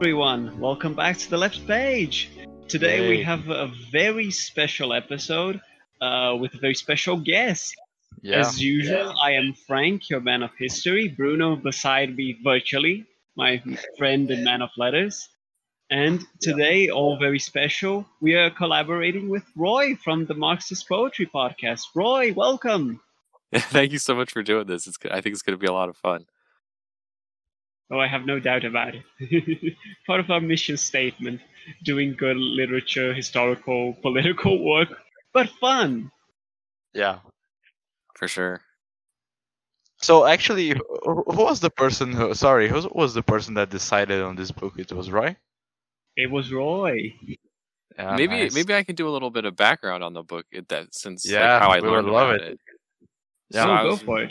everyone. Welcome back to the left page. Today we have a very special episode uh, with a very special guest. Yeah. As usual, I am Frank, your man of history. Bruno beside me virtually, my friend and man of letters. And today, all very special, we are collaborating with Roy from the Marxist Poetry Podcast. Roy, welcome. Thank you so much for doing this. It's I think it's going to be a lot of fun. Oh, I have no doubt about it. Part of our mission statement doing good literature, historical, political work, but fun. Yeah. For sure. So actually, who who was the person who? Sorry, who was the person that decided on this book? It was Roy. It was Roy. Yeah, maybe nice. maybe I can do a little bit of background on the book it- that since like, Yeah, how I we would learned love about it. it. Yeah, So I go was- for it.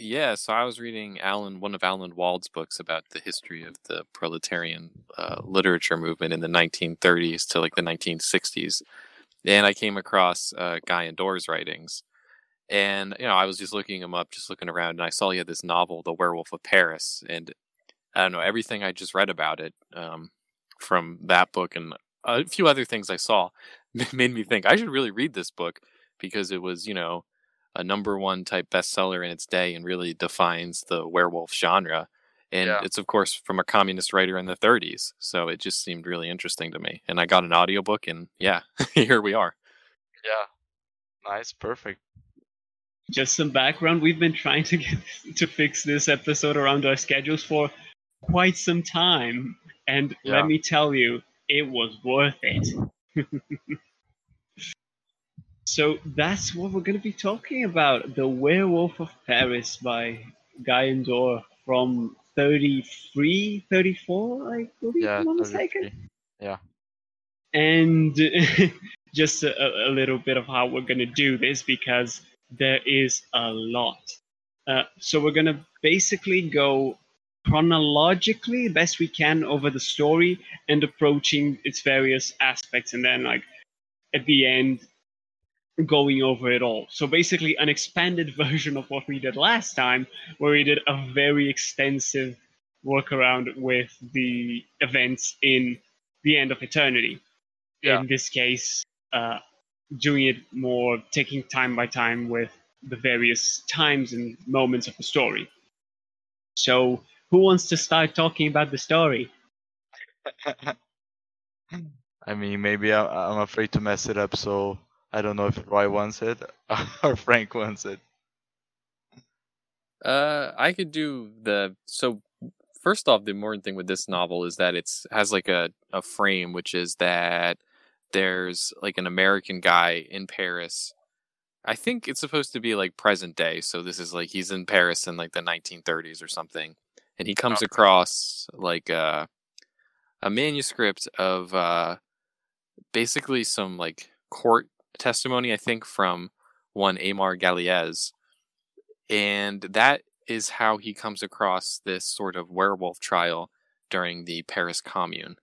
Yeah, so I was reading Alan, one of Alan Wald's books about the history of the proletarian uh, literature movement in the 1930s to like the 1960s, and I came across uh, Guy Endore's writings, and you know I was just looking him up, just looking around, and I saw he had this novel, The Werewolf of Paris, and I don't know everything I just read about it um, from that book and a few other things I saw made me think I should really read this book because it was you know a number one type bestseller in its day and really defines the werewolf genre. And Yeah. it's of course from a communist writer in the 30s. So it just seemed really interesting to me. And I got an audiobook and yeah, here we are. yeah. Nice, perfect. Just some background. We've been trying to get to fix this episode around our schedules for quite some time, and Yeah. let me tell you, it was worth it. so that's what we're going to be talking about: "The Werewolf of Paris" by Guy Endore from 33, 34, I believe. Yeah. if I'm not mistaken. 33. and just a, a little bit of how we're going to do this because there is a lot. Uh, so we're going to basically go chronologically best we can over the story and approaching its various aspects and then like at the end going over it all so basically an expanded version of what we did last time where we did a very extensive workaround with the events in the end of eternity Yeah. in this case, uh, doing it more, taking time by time with the various times and moments of the story. So, who wants to start talking about the story? I mean, maybe I, I'm afraid to mess it up, so I don't know if Roy wants it or Frank wants it. Uh, I could do the so. First off, the important thing with this novel is that it's has like a, a frame, which is that there's like an American guy in Paris. I think it's supposed to be like present day, so this is like he's in Paris in like the 1930s or something, and he comes Okay. across like a a manuscript of uh, basically some like court testimony, I think, from one Aymar Galliez, and that is how he comes across this sort of werewolf trial during the Paris Commune.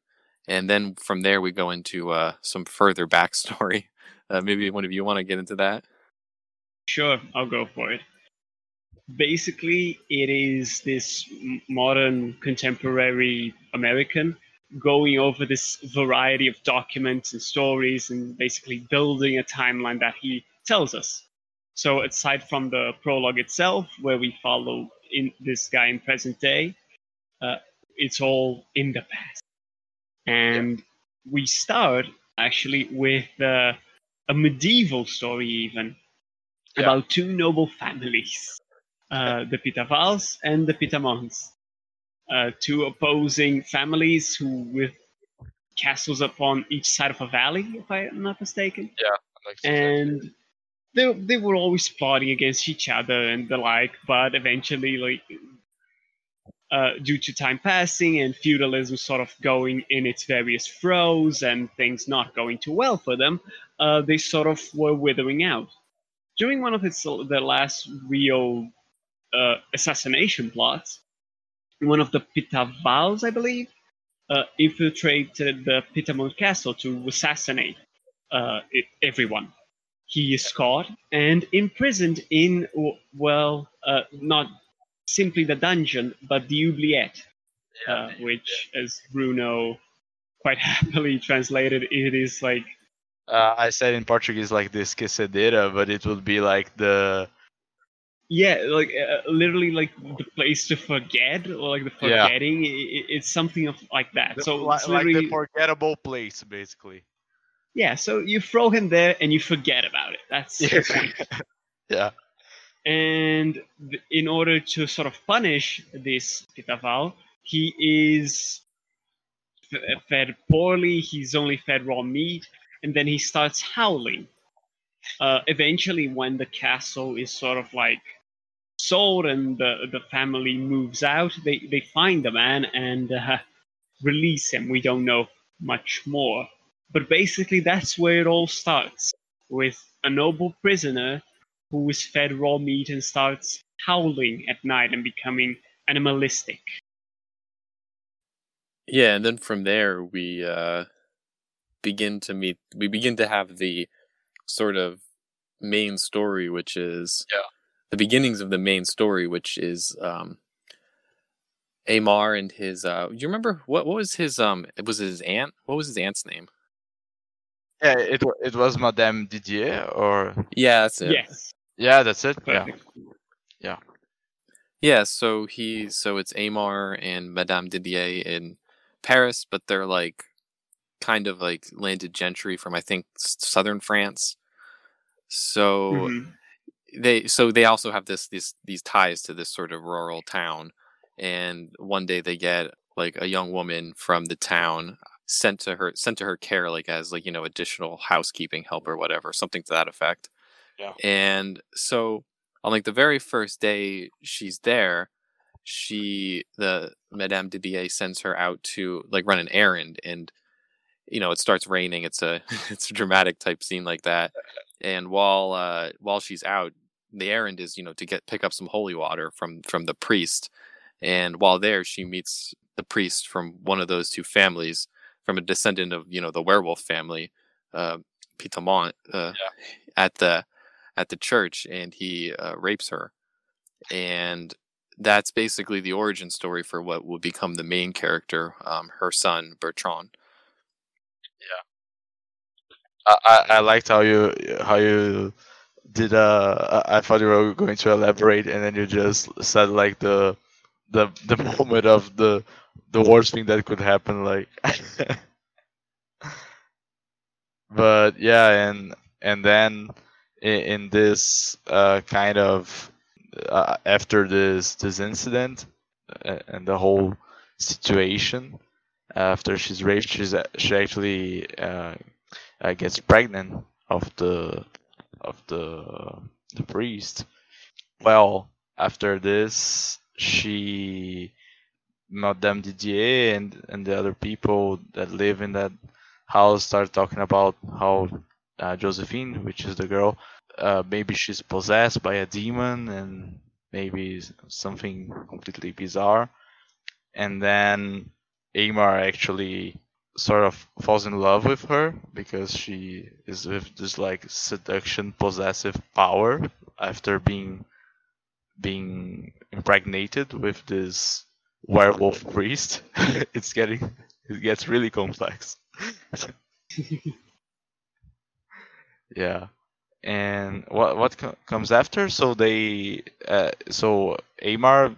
And then from there, we go into uh, some further backstory. Uh, maybe one of you want to get into that? Sure, I'll go for it. Basically, it is this modern, contemporary American going over this variety of documents and stories and basically building a timeline that he tells us. So, aside from the prologue itself, where we follow in this guy in present day, uh, it's all in the past. And we start actually with uh, a medieval story, even Yeah. about two noble families, uh, the Pitavals and the Pitamonts, uh, two opposing families who with castles upon each side of a valley, if I am not mistaken Like, and they they were always plotting against each other and the like, but eventually, like uh, due to time passing and feudalism sort of going in its various throes and things not going too well for them, uh, they sort of were withering out. During one of its the last real uh, assassination plots, one of the Pitavals, I believe, uh, infiltrated the Pitamont castle to assassinate uh, everyone. He is caught and imprisoned in, well, uh, not simply the dungeon, but the oubliette. uh, which, as Bruno quite happily translated, it is like Uh, I said in Portuguese like this quesadeira, but it would be like the yeah, like uh, literally like the place to forget or like the forgetting. i i- it's something of like that. the- so li- it's like literally the forgettable place, basically. yeah. So you throw him there and you forget about it. That's the point. yeah. and th- in order to sort of punish this Pitaval, he is f- fed poorly. He's only fed raw meat, and then he starts howling. Uh, eventually, when the castle is sort of like sold and the, the family moves out, they, they find the man and uh, release him. We don't know much more. But basically, that's where it all starts with a noble prisoner who is fed raw meat and starts howling at night and becoming animalistic. Yeah, and then from there we uh, begin to meet. We begin to have the sort of main story, which is Yeah. the beginnings of the main story, which is um, Aymar and his. Uh, you remember what? What was his? Um, it was his aunt. What was his aunt's name? Yeah, it it was Madame Didier, or Yeah, that's it. Yes, yeah, that's it. Yeah, perfect. Yeah, so he so it's Aymar and Madame Didier in Paris, but they're like kind of like landed gentry from I think southern France. So Mhm. they so they also have this these these ties to this sort of rural town and one day they get like a young woman from the town sent to her sent to her care like as like you know additional housekeeping help or whatever something to that effect Yeah. and so on like the very first day she's there she the madame de didier sends her out to like run an errand and you know it starts raining it's a it's a dramatic type scene like that and while uh while she's out the errand is you know to get pick up some holy water from from the priest and while there she meets the priest from one of those two families from a descendant of you know the werewolf family uh pitamont uh, at the at the church and he uh, rapes her and that's basically the origin story for what will become the main character um her son bertrand I, I liked how you how you did. Uh, I thought you were going to elaborate, and then you just said like the the the moment of the the worst thing that could happen. Like, but yeah, and and then in, in this uh, kind of uh, after this this incident uh, and the whole situation after she's raped, she's she actually uh, gets pregnant of the of the the priest. Well, after this, she Madame Didier and and the other people that live in that house start talking about how uh, Josephine, which is the girl, uh, maybe she's possessed by a demon and maybe something completely bizarre. And then Aymar actually sort of falls in love with her because she is with this like seduction possessive power after being being impregnated with this werewolf priest. It's getting it gets really complex. Yeah. And what what co- comes after? So they uh, so Aymar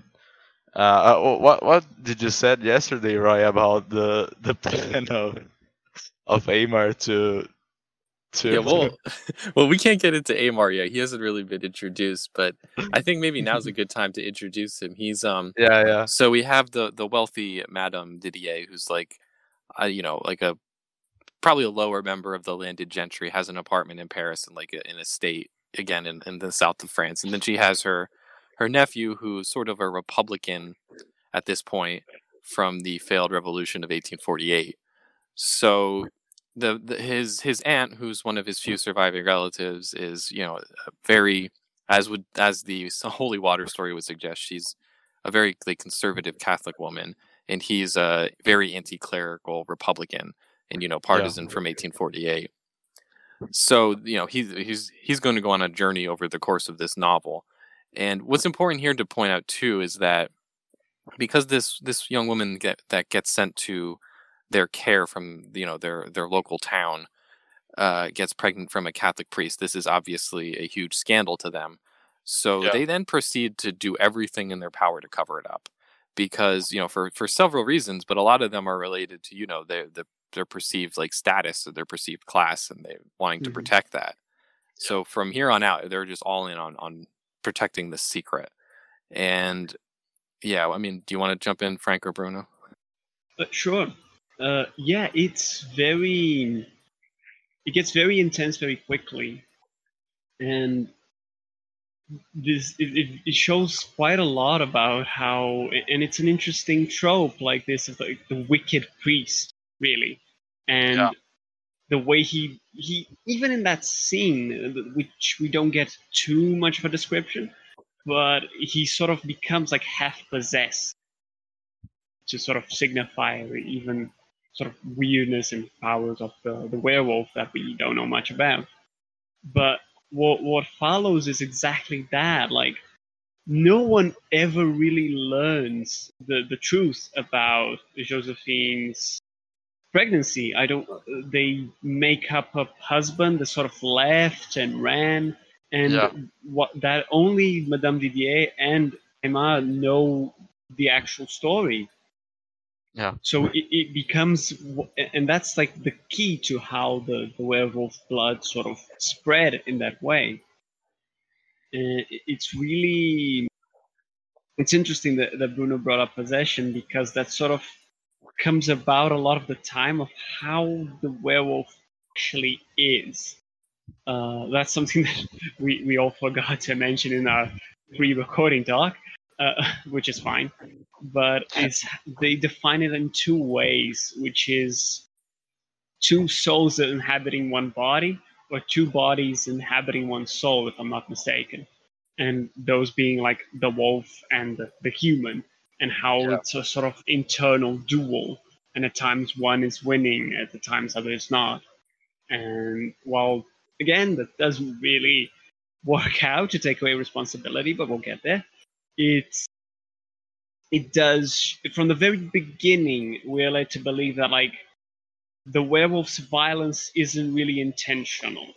uh, uh, what what did you said yesterday, Roy, about the the plan of of Aymar to to yeah well well we can't get into aymar yet. He hasn't really been introduced but i think maybe now's a good time to introduce him. He's um yeah yeah. So we have the the wealthy Madame Didier, who's like, uh, you know, like a probably a lower member of the landed gentry, has an apartment in Paris and like in a, an estate again in, in the south of France, and then she has her her nephew, who's sort of a Republican at this point from the failed revolution of 1848. So the, the his his aunt, who's one of his few mm. surviving relatives, is you know very as would as the holy water story would suggest, she's a very like conservative mm-hmm. Catholic woman, and he's a very anti-clerical Republican and you know partisan from 1848. So you know he's he's he's going to go on a journey over the course of this novel, and what's important here to point out too is that because this this young woman get, that gets sent to their care from you know their their local town uh, gets pregnant from a Catholic priest. This is obviously a huge scandal to them. So Yeah. they then proceed to do everything in their power to cover it up, because you know for for several reasons, but a lot of them are related to you know their the their perceived like status or their perceived class, and they wanting to Mhm. protect that. So from here on out, they're just all in on on protecting the secret. And yeah, I mean, do you want to jump in, Frank or Bruno? Uh, sure. Uh, yeah, it's very. It gets very intense very quickly, and this it, it, shows quite a lot about how, and it's an interesting trope like this of like the wicked priest, really, and Yeah. The way he he even in that scene, uh, which we don't get too much of a description, but he sort of becomes like half possessed to sort of signify even sort of weirdness and powers of the, the werewolf that we don't know much about. But what what follows is exactly that. Like no one ever really learns the, the truth about Josephine's pregnancy. I don't uh, they make up a husband that sort of left and ran and Yeah. what that only Madame Didier and Aymar know the actual story. Yeah. So it, it becomes, and that's like the key to how the, the werewolf blood sort of spread in that way. It's really, it's interesting that, that Bruno brought up possession because that sort of comes about a lot of the time of how the werewolf actually is. Uh, that's something that we, we all forgot to mention in our pre-recording talk, uh, which is fine. But it's they define it in two ways, which is two souls inhabiting one body, or two bodies inhabiting one soul, if I'm not mistaken. And those being like the wolf and the, the human, and how Yeah. it's a sort of internal duel. And at times one is winning, at the times other is not. And while again that doesn't really work out to take away responsibility, but we'll get there. It's it does from the very beginning we're led to believe that like the werewolf's violence isn't really intentional.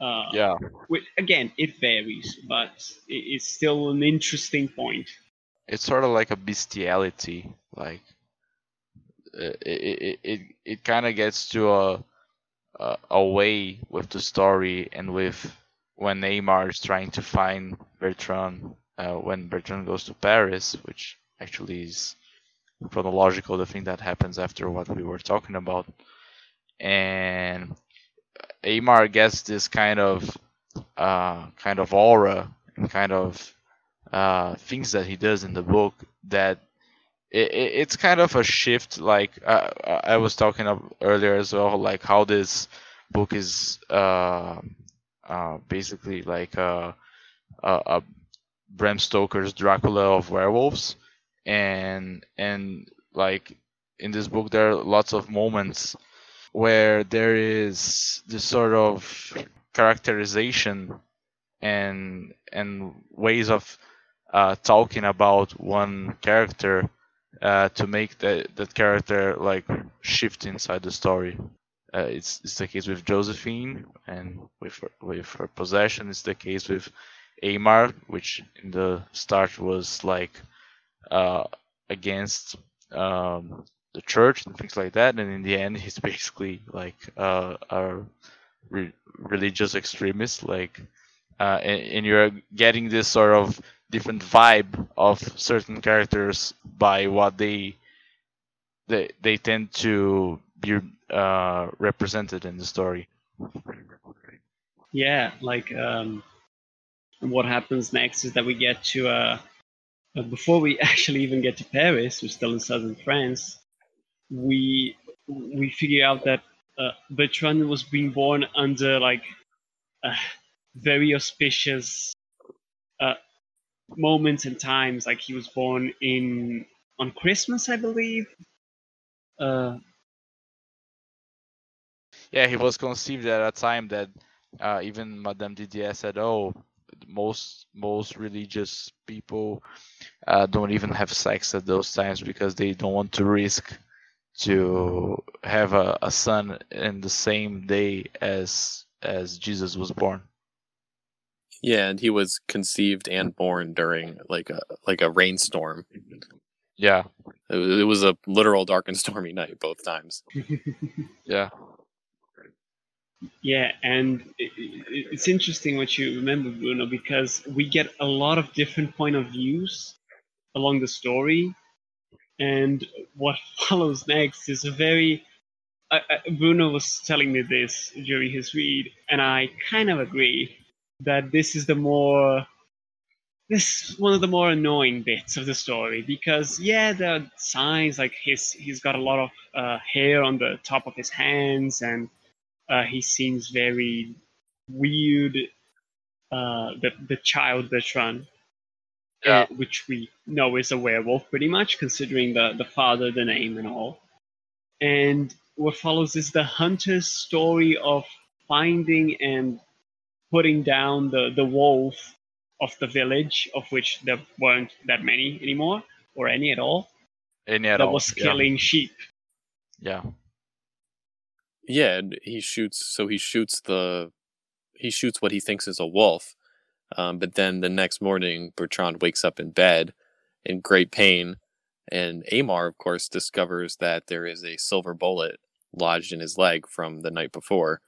Uh, Yeah. which, again, it varies, but it's still an interesting point. It's sort of like a bestiality. Like uh, it it it, it kind of gets to a, a way with the story and with when Aymar is trying to find Bertrand uh, when Bertrand goes to Paris, which actually is chronological, the thing that happens after what we were talking about. And Aymar gets this kind of uh, kind of aura and kind of uh, things that he does in the book that it, it, it's kind of a shift. Like uh, I was talking of earlier as well, like how this book is uh, uh, basically like a, a, a Bram Stoker's Dracula of werewolves, and and like in this book there are lots of moments where there is this sort of characterization and and ways of uh, talking about one character uh, to make that that character like shift inside the story. Uh, it's it's the case with Josephine and with her, with her possession. It's the case with Aymar, which in the start was like uh, against um, the church and things like that, and in the end, he's basically like uh, a re- religious extremist. Like, uh, and, and you're getting this sort of different vibe of certain characters by what they they they tend to be uh, represented in the story. Yeah, like um, what happens next is that we get to uh, uh, before we actually even get to Paris, we're still in southern France. We we figure out that uh, Bertrand was being born under like very auspicious uh, moments and times. Like he was born in on Christmas, I believe. Uh, Yeah, he was conceived at a time that uh, even Madame Didier said, "Oh, most most religious people uh, don't even have sex at those times because they don't want to risk to have a, a son in the same day as as Jesus was born. Yeah, and he was conceived and born during like a like a rainstorm. Yeah, It was, it was a literal dark and stormy night both times. yeah, Yeah, and it, it, it's interesting what you remember, Bruno, because we get a lot of different point of views along the story, and what follows next is a very. I I Bruno was telling me this during his read, and I kind of agree that this is the more. This one of the more annoying bits of the story because yeah, there are signs like his he's got a lot of uh, hair on the top of his hands and uh, he seems very weird. Uh, the the child Bertrand, Yeah. uh, which we know is a werewolf, pretty much considering the the father, the name, and all. And what follows is the hunter's story of finding and putting down the the wolf of the village, of which there weren't that many anymore, or any at all, any at that all. was yeah. killing sheep. Yeah, Yeah, and he shoots. So he shoots the he shoots what he thinks is a wolf. Um, but then the next morning, Bertrand wakes up in bed in great pain, and Aymar, of course, discovers that there is a silver bullet lodged in his leg from the night before.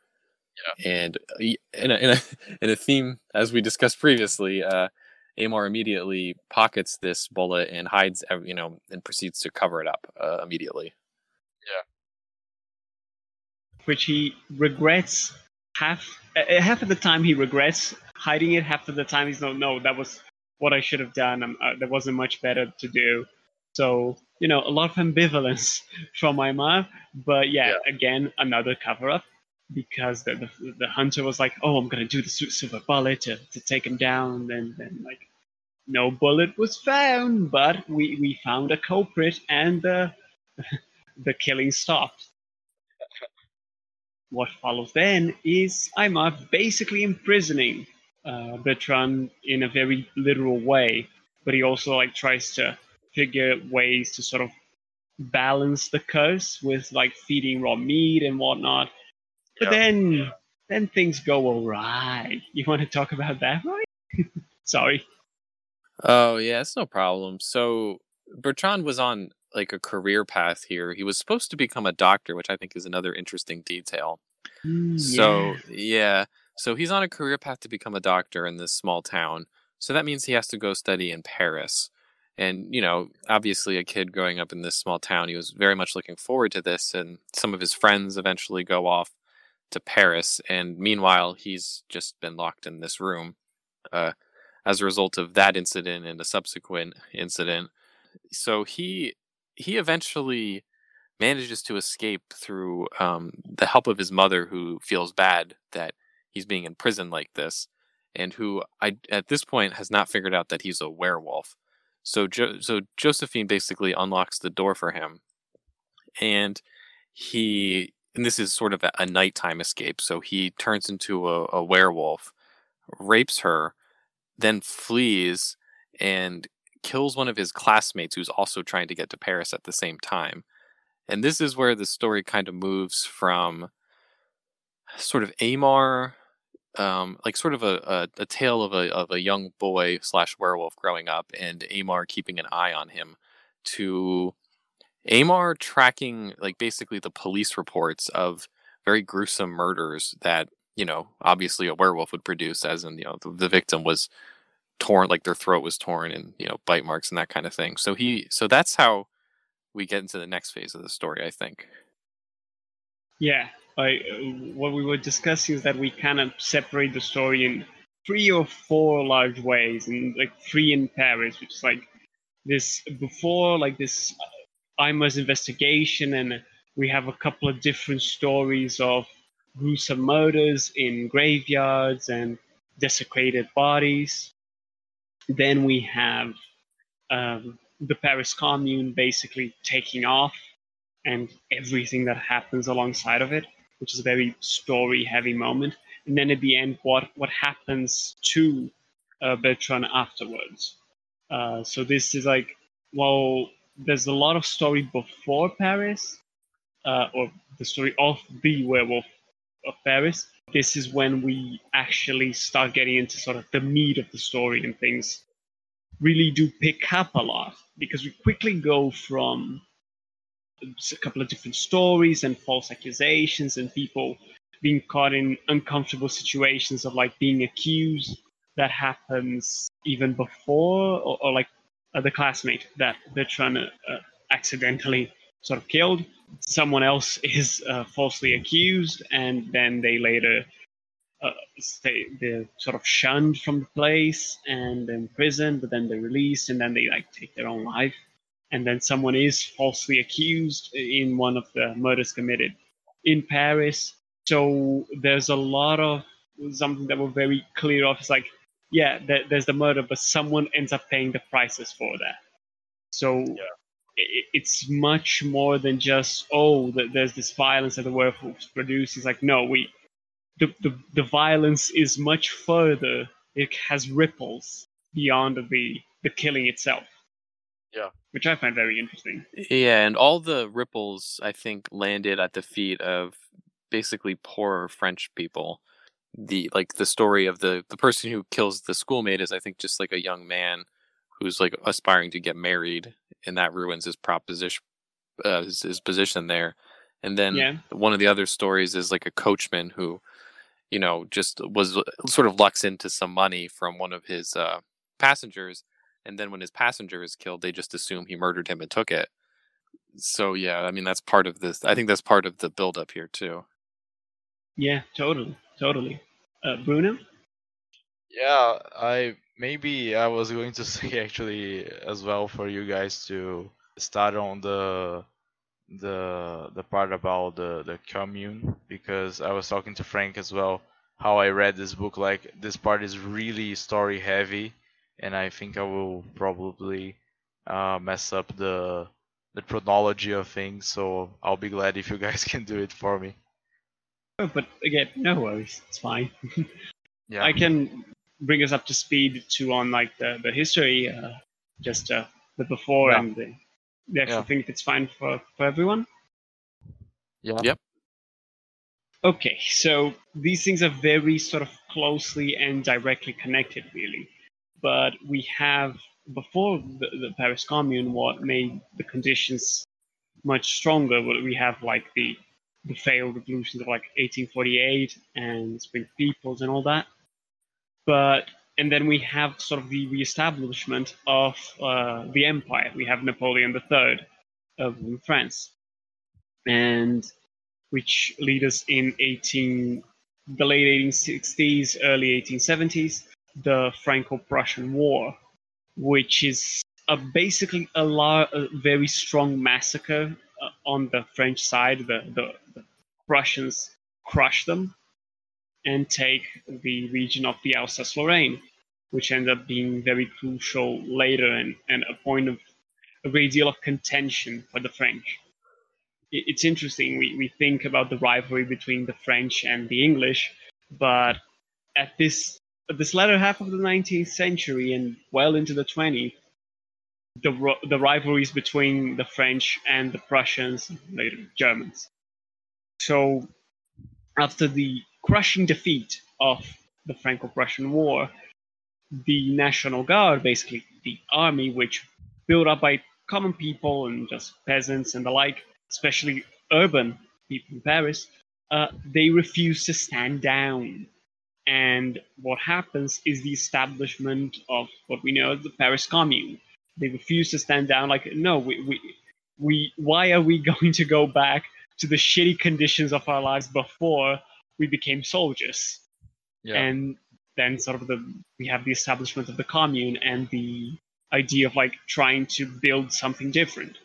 Yeah. And uh, y- in a, in a in a theme as we discussed previously, uh, Aymar immediately pockets this bullet and hides, ev- you know, and proceeds to cover it up uh, immediately. Yeah. Which he regrets half uh, half of the time he regrets hiding it half of the time he's no no that was what i should have done um, uh, there wasn't much better to do so you know a lot of ambivalence from my mom but yeah, again another cover up because the, the the hunter was like oh i'm gonna do the silver bullet to, to take him down and then like no bullet was found but we we found a culprit and the the killing stopped what follows then is Aymar basically imprisoning uh, Bertrand in a very literal way, but he also like tries to figure ways to sort of balance the curse with like feeding raw meat and whatnot. But Yeah. then then things go awry. You want to talk about that, right? Sorry. Oh yeah, it's no problem. So Bertrand was on like a career path here. He was supposed to become a doctor, which I think is another interesting detail. Mm, so yeah, so he's on a career path to become a doctor in this small town. So that means he has to go study in Paris. And you know, obviously, a kid growing up in this small town, he was very much looking forward to this. And some of his friends eventually go off to Paris, and meanwhile, he's just been locked in this room. Uh, as a result of that incident and a subsequent incident. So he he eventually manages to escape through um, the help of his mother, who feels bad that he's being in prison like this, and who I at this point has not figured out that he's a werewolf. So jo- so Josephine basically unlocks the door for him, and he and this is sort of a, a nighttime escape. So he turns into a, a werewolf, rapes her, then flees and kills one of his classmates who's also trying to get to Paris at the same time. And this is where the story kind of moves from sort of Aymar, um, like sort of a, a, a tale of a of a young boy slash werewolf growing up, and Aymar keeping an eye on him, to Aymar tracking like basically the police reports of very gruesome murders that you know obviously a werewolf would produce, as in you know the, the victim was torn, like their throat was torn, and you know bite marks and that kind of thing. So he, so that's how we get into the next phase of the story, I think. Yeah, I, what we were discussing is that we kind of separate the story in three or four large ways, and like three in Paris, which is like this before, like this Aymar's investigation, and we have a couple of different stories of gruesome murders in graveyards and desecrated bodies. Then we have um, the Paris Commune basically taking off and everything that happens alongside of it, which is a very story heavy moment. And then at the end, what what happens to uh, Bertrand afterwards. Uh, so this is like, well, there's a lot of story before Paris, uh, or the story of the werewolf of Paris. This is when we actually start getting into sort of the meat of the story and things really do pick up a lot because we quickly go from a couple of different stories and false accusations and people being caught in uncomfortable situations of like being accused that happens even before or, or like uh, the classmate that to uh, accidentally sort of killed someone else is uh, falsely accused and then they later uh, stay, they're sort of shunned from the place and imprisoned. but then they're released and then they like take their own life and then someone is falsely accused in one of the murders committed in Paris. So there's a lot of something that we're very clear of. It's like, yeah, there's the murder, but someone ends up paying the prices for that. So yeah. it's much more than just oh, there's this violence that the werewolves produce. It's like no, we the, the the violence is much further. It has ripples beyond the the killing itself. Yeah. Which I find very interesting. Yeah, and all the ripples I think landed at the feet of basically poor French people. The like the story of the the person who kills the schoolmate is I think just like a young man who's like aspiring to get married and that ruins his proposition uh, his, his position there. And then yeah. one of the other stories is like a coachman who you know just was sort of lucks into some money from one of his uh, passengers and then when his passenger is killed, they just assume he murdered him and took it. So yeah, I mean that's part of this. I think that's part of the buildup here too. Yeah, totally, totally. Uh, Bruno. Yeah, I maybe I was going to say actually as well for you guys to start on the the the part about the the commune because I was talking to Frank as well how I read this book like this part is really story heavy and I think I will probably uh, mess up the the chronology of things. So I'll be glad if you guys can do it for me. Oh, but again, no worries, it's fine. yeah, I can bring us up to speed to on like the the history, uh, just uh, the before yeah. and the, the actual yeah. thing if it's fine for for everyone. Yeah. Yep. Okay, so these things are very sort of closely and directly connected, really but we have before the, the, Paris Commune, what made the conditions much stronger. What we have like the the failed revolutions of like 1848 and Spring Peoples and all that. But and then we have sort of the reestablishment of uh, the empire. We have Napoleon III of France, and which lead us in 18 the late 1860s, early 1870s the Franco-Prussian War, which is a, basically a, a very strong massacre uh, on the French side. The, the, the Prussians crush them and take the region of the Alsace-Lorraine, which ended up being very crucial later and, and a point of a great deal of contention for the French. It's interesting. We, we think about the rivalry between the French and the English, but at this this latter half of the 19th century and well into the 20th, the, the rivalries between the French and the Prussians, later Germans. So, after the crushing defeat of the Franco Prussian War, the National Guard, basically the army, which built up by common people and just peasants and the like, especially urban people in Paris, uh, they refused to stand down and what happens is the establishment of what we know as the Paris Commune. They refuse to stand down. Like, no, we, we, we, why are we going to go back to the shitty conditions of our lives before we became soldiers? Yeah. And then sort of the we have the establishment of the commune and the idea of like trying to build something different.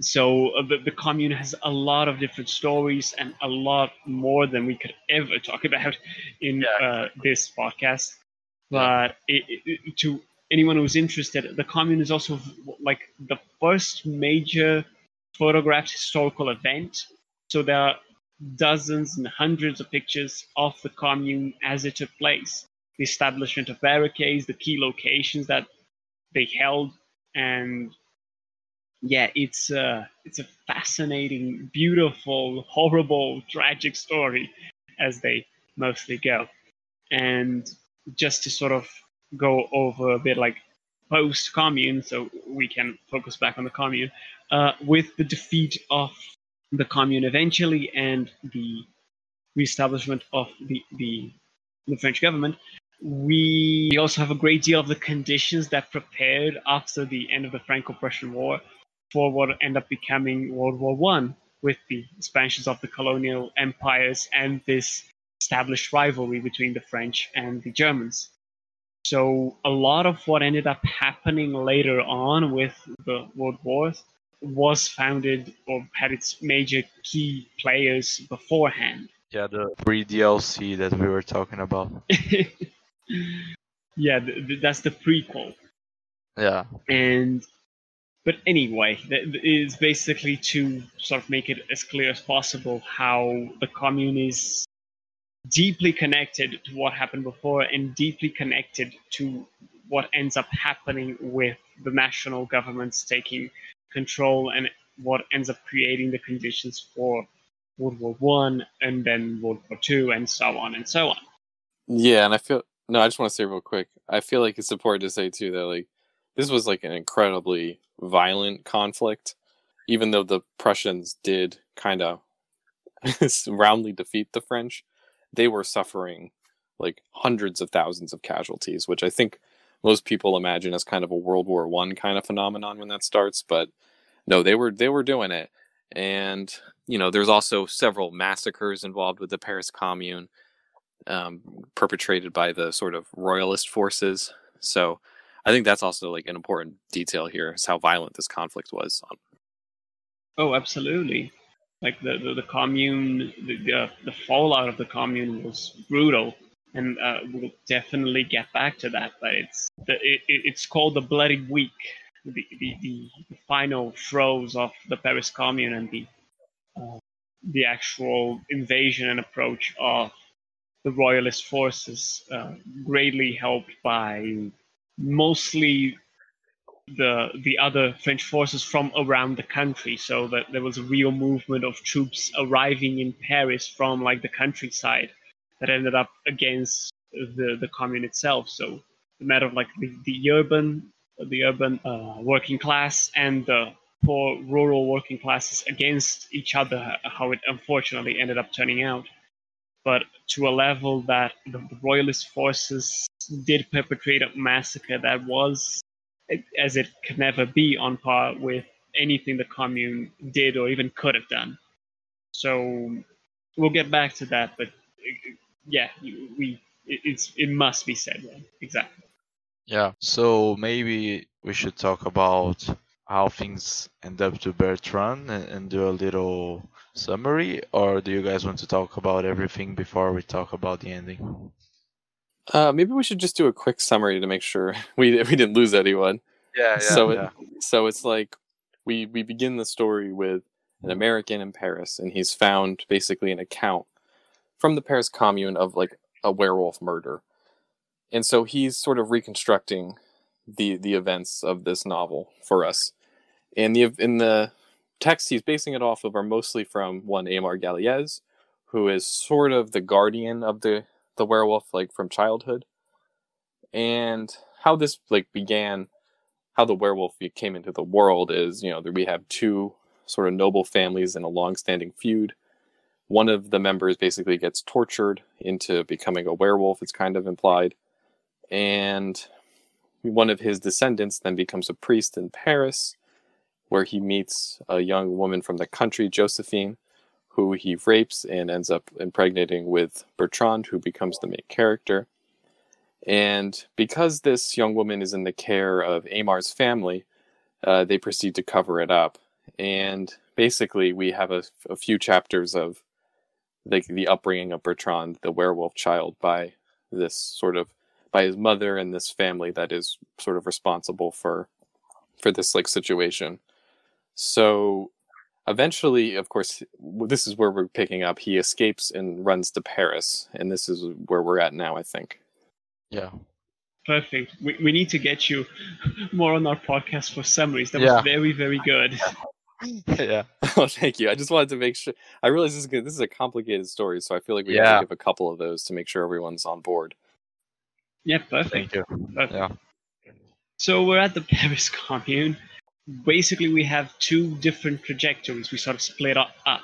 So uh, the, the commune has a lot of different stories and a lot more than we could ever talk about in yeah. uh, this podcast. But it, it, to anyone who's interested, the commune is also like the first major photographed historical event. So there are dozens and hundreds of pictures of the commune as it took place. the establishment of barricades, the key locations that they held, and yeah, it's a it's a fascinating, beautiful, horrible, tragic story, as they mostly go. And just to sort of go over a bit like post commune, so we can focus back on the commune, uh, with the defeat of the commune eventually and the reestablishment of the, the, the French government, we also have a great deal of the conditions that prepared after the end of the Franco-Prussian War for what ended up becoming World War One, with the expansions of the colonial empires and this established rivalry between the French and the Germans. So a lot of what ended up happening later on with the World Wars was founded or had its major key players beforehand. Yeah, the free DLC that we were talking about. yeah, th- th- that's the prequel. Yeah. And but anyway, that is basically to sort of make it as clear as possible how the commune is deeply connected to what happened before and deeply connected to what ends up happening with the national governments taking control and what ends up creating the conditions for World War One and then World War Two and so on and so on. Yeah, and I feel no, I just want to say real quick. I feel like it's important to say too that like this was like an incredibly violent conflict, even though the Prussians did kind of roundly defeat the French they were suffering like hundreds of thousands of casualties, which I think most people imagine as kind of a World War One kind of phenomenon when that starts. But no, they were they were doing it, and you know, there's also several massacres involved with the Paris Commune, um, perpetrated by the sort of royalist forces. So I think that's also like an important detail here is how violent this conflict was. Oh, absolutely like the the, the commune, the, the, the fallout of the commune was brutal, and uh, we'll definitely get back to that. But it's the, it, it's called the Bloody Week, the, the, the, final throes of the Paris Commune and the uh, the actual invasion and approach of the royalist forces, uh, greatly helped by mostly the the other French forces from around the country, so that there was a real movement of troops arriving in Paris from like the countryside that ended up against the the commune itself. So the matter of like the, the urban the urban uh, working class and the poor rural working classes against each other, how it unfortunately ended up turning out. But to a level that the, the royalist forces did perpetrate a massacre that was as it could never be on par with anything the commune did or even could have done. So we'll get back to that, but yeah, we it's it must be said, right? Exactly. Yeah. So maybe we should talk about how things end up to Bertrand and, and do a little summary, or do you guys want to talk about everything before we talk about the ending? Uh, maybe we should just do a quick summary to make sure we we didn't lose anyone. Yeah, yeah. So yeah. It, so it's like we we begin the story with an American in Paris, and he's found basically an account from the Paris Commune of like a werewolf murder, and so he's sort of reconstructing the the events of this novel for us. And the in the text he's basing it off of are mostly from one Aymar Galliez, who is sort of the guardian of the the werewolf like from childhood. And how this like began how the werewolf came into the world is you know we have two sort of noble families in a long-standing feud. One of the members basically gets tortured into becoming a werewolf it's kind of implied. And one of his descendants then becomes a priest in paris where he meets a young woman from the country josephine who he rapes and ends up impregnating with Bertrand, who becomes the main character. And because this young woman is in the care of Aymar's family, uh, they proceed to cover it up. And basically, we have a, a few chapters of the, the upbringing of Bertrand, the werewolf child, by this sort of by his mother and this family that is sort of responsible for for this like situation. So eventually, of course, this is where we're picking up. He escapes and runs to Paris, and this is where we're at now, I think. Yeah. Perfect. We, we need to get you more on our podcast for summaries. That Yeah. was very, very good. yeah. Oh, thank you. I just wanted to make sure. I realize this is good. This is a complicated story, so I feel like we have to give a couple of those to make sure everyone's on board. Yeah, perfect. Thank you. perfect. Yeah. So we're at the Paris Commune. Basically, we have two different trajectories. We sort of split up, up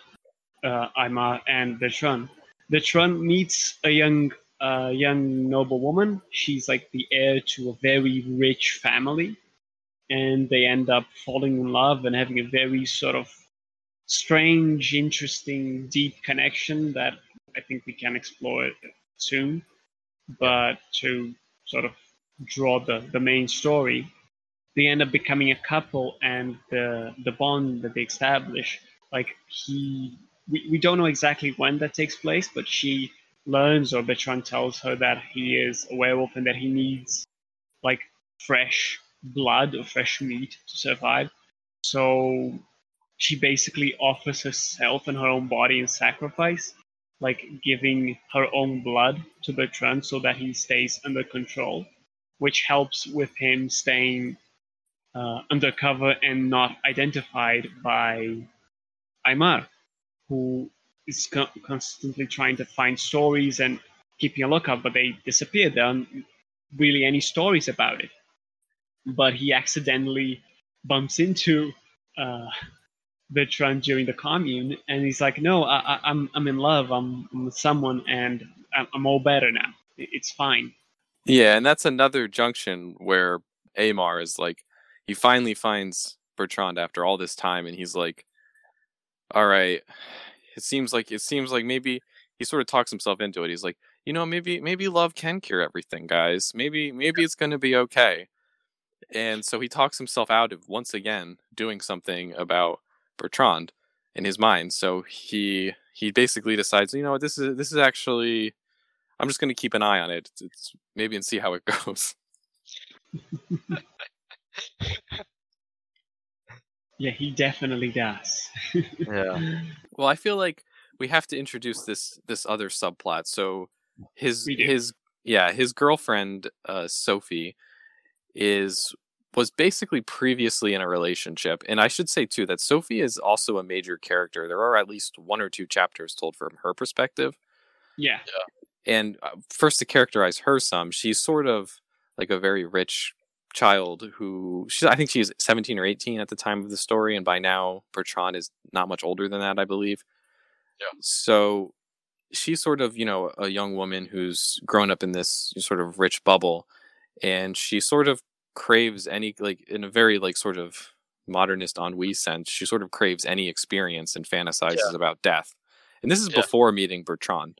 uh, Aymar and Bertrand. Bertrand meets a young, uh, young noble woman. She's like the heir to a very rich family, and they end up falling in love and having a very sort of strange, interesting, deep connection that I think we can explore soon. But to sort of draw the, the main story, they end up becoming a couple and the the bond that they establish, like he we, we don't know exactly when that takes place, but she learns or Bertrand tells her that he is a werewolf and that he needs like fresh blood or fresh meat to survive. So she basically offers herself and her own body in sacrifice, like giving her own blood to Bertrand so that he stays under control, which helps with him staying uh, undercover and not identified by Aymar, who is co- constantly trying to find stories and keeping a lookout, but they disappear. There aren't really any stories about it. But he accidentally bumps into uh, Bertrand during the commune, and he's like, "No, I, I, I'm I'm in love. I'm, I'm with someone, and I'm, I'm all better now. It's fine." Yeah, and that's another junction where Aymar is like, he finally finds Bertrand after all this time, and he's like, "All right, it seems like it seems like maybe he sort of talks himself into it. He's like, you know, maybe maybe love can cure everything, guys. Maybe maybe it's gonna be okay." And so he talks himself out of once again doing something about Bertrand in his mind. So he he basically decides, you know, this is this is actually I'm just going to keep an eye on it. It's, it's maybe and see how it goes. Yeah, he definitely does. Yeah. Well, I feel like we have to introduce this this other subplot. So his his yeah his girlfriend uh, Sophie is was basically previously in a relationship, and I should say too that Sophie is also a major character. There are at least one or two chapters told from her perspective. yeah, and uh, first to characterize her some she's sort of like a very rich child who she's i think she's 17 or 18 at the time of the story and by now bertrand is not much older than that i believe Yeah. so she's sort of you know a young woman who's grown up in this sort of rich bubble and she sort of craves any like in a very like sort of modernist ennui sense she sort of craves any experience and fantasizes about death and this is Yeah. before meeting bertrand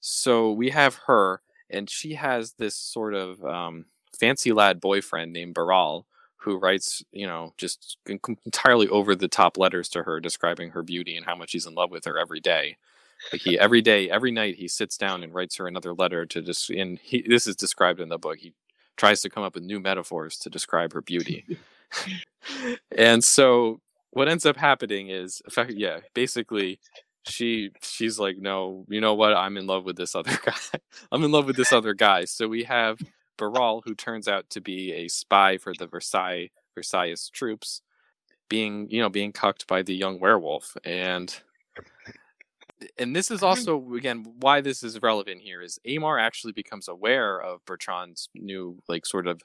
so we have her, and she has this sort of um, fancy lad boyfriend named Baral, who writes, you know, just entirely over the top letters to her, describing her beauty and how much he's in love with her every day. Like he every day, every night, he sits down and writes her another letter to just. And he, this is described in the book. He tries to come up with new metaphors to describe her beauty. and so what ends up happening is, yeah, basically she she's like no you know what i'm in love with this other guy i'm in love with this other guy so we have baral who turns out to be a spy for the versailles versailles troops being you know being cucked by the young werewolf and and this is also again why this is relevant here is aymar actually becomes aware of bertrand's new like sort of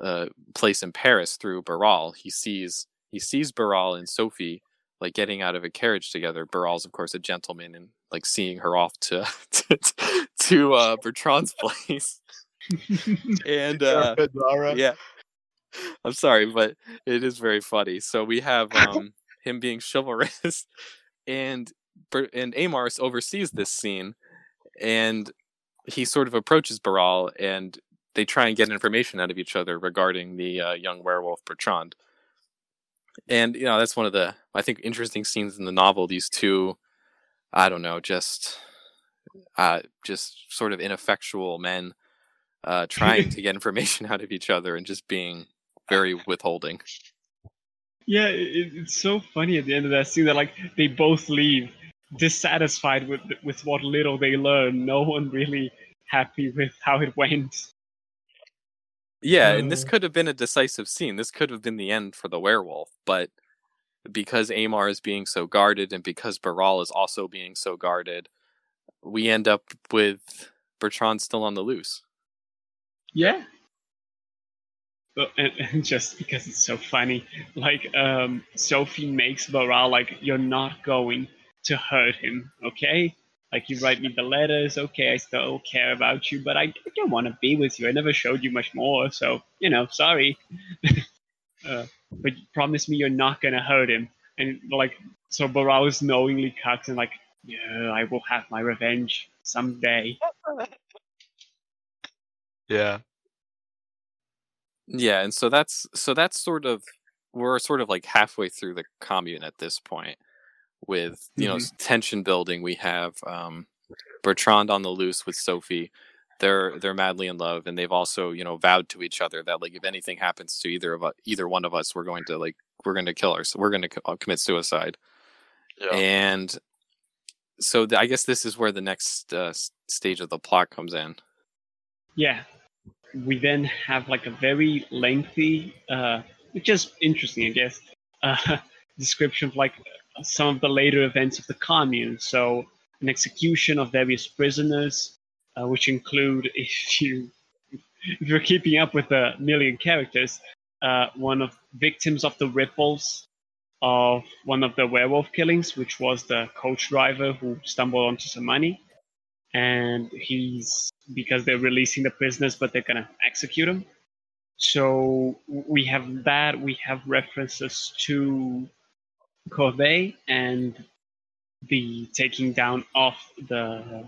uh, place in paris through baral he sees he sees baral and sophie like getting out of a carriage together. Baral's, of course, a gentleman, and like seeing her off to to, to uh, Bertrand's place. And uh, yeah, I'm sorry, but it is very funny. So we have um, him being chivalrous, and and Aymars oversees this scene, and he sort of approaches Baral, and they try and get information out of each other regarding the uh, young werewolf Bertrand. And you know that's one of the i think interesting scenes in the novel these two i don't know just uh just sort of ineffectual men uh trying to get information out of each other and just being very withholding yeah. It, it's so funny at the end of that scene that like they both leave dissatisfied with with what little they learn. No one really happy with how it went. Yeah, and this Uh. could have been a decisive scene. This could have been the end for the werewolf, but because Aymar is being so guarded and because Baral is also being so guarded, we end up with Bertrand still on the loose. Yeah. Well, and, and just because it's so funny, like um, Sophie makes Baral like, "You're not going to hurt him, okay? Like you write me the letters, okay? I still care about you, but I, I don't want to be with you. I never showed you much more, so you know, sorry. uh, but you promise me you're not gonna hurt him." And like, so Baral is knowingly cuts and like, "Yeah, I will have my revenge someday." Yeah. Yeah, and so that's so that's sort of we're sort of like halfway through the commune at this point with you know tension building we have um Bertrand on the loose with Sophie they're they're madly in love and they've also you know vowed to each other that like if anything happens to either of us, either one of us we're going to like we're going to kill her so we're going to co- uh, commit suicide Yeah. and so th- I guess this is where the next uh, stage of the plot comes in Yeah. We then have like a very lengthy, uh, which is interesting, I guess, uh, description of like some of the later events of the commune. So, an execution of various prisoners, uh, which include, if you if you're keeping up with the million characters, uh, one of victims of the ripples of one of the werewolf killings, which was the coach driver who stumbled onto some money and he's because they're releasing the prisoners, but they're gonna execute him. So we have that. We have references to Courbet and the taking down of the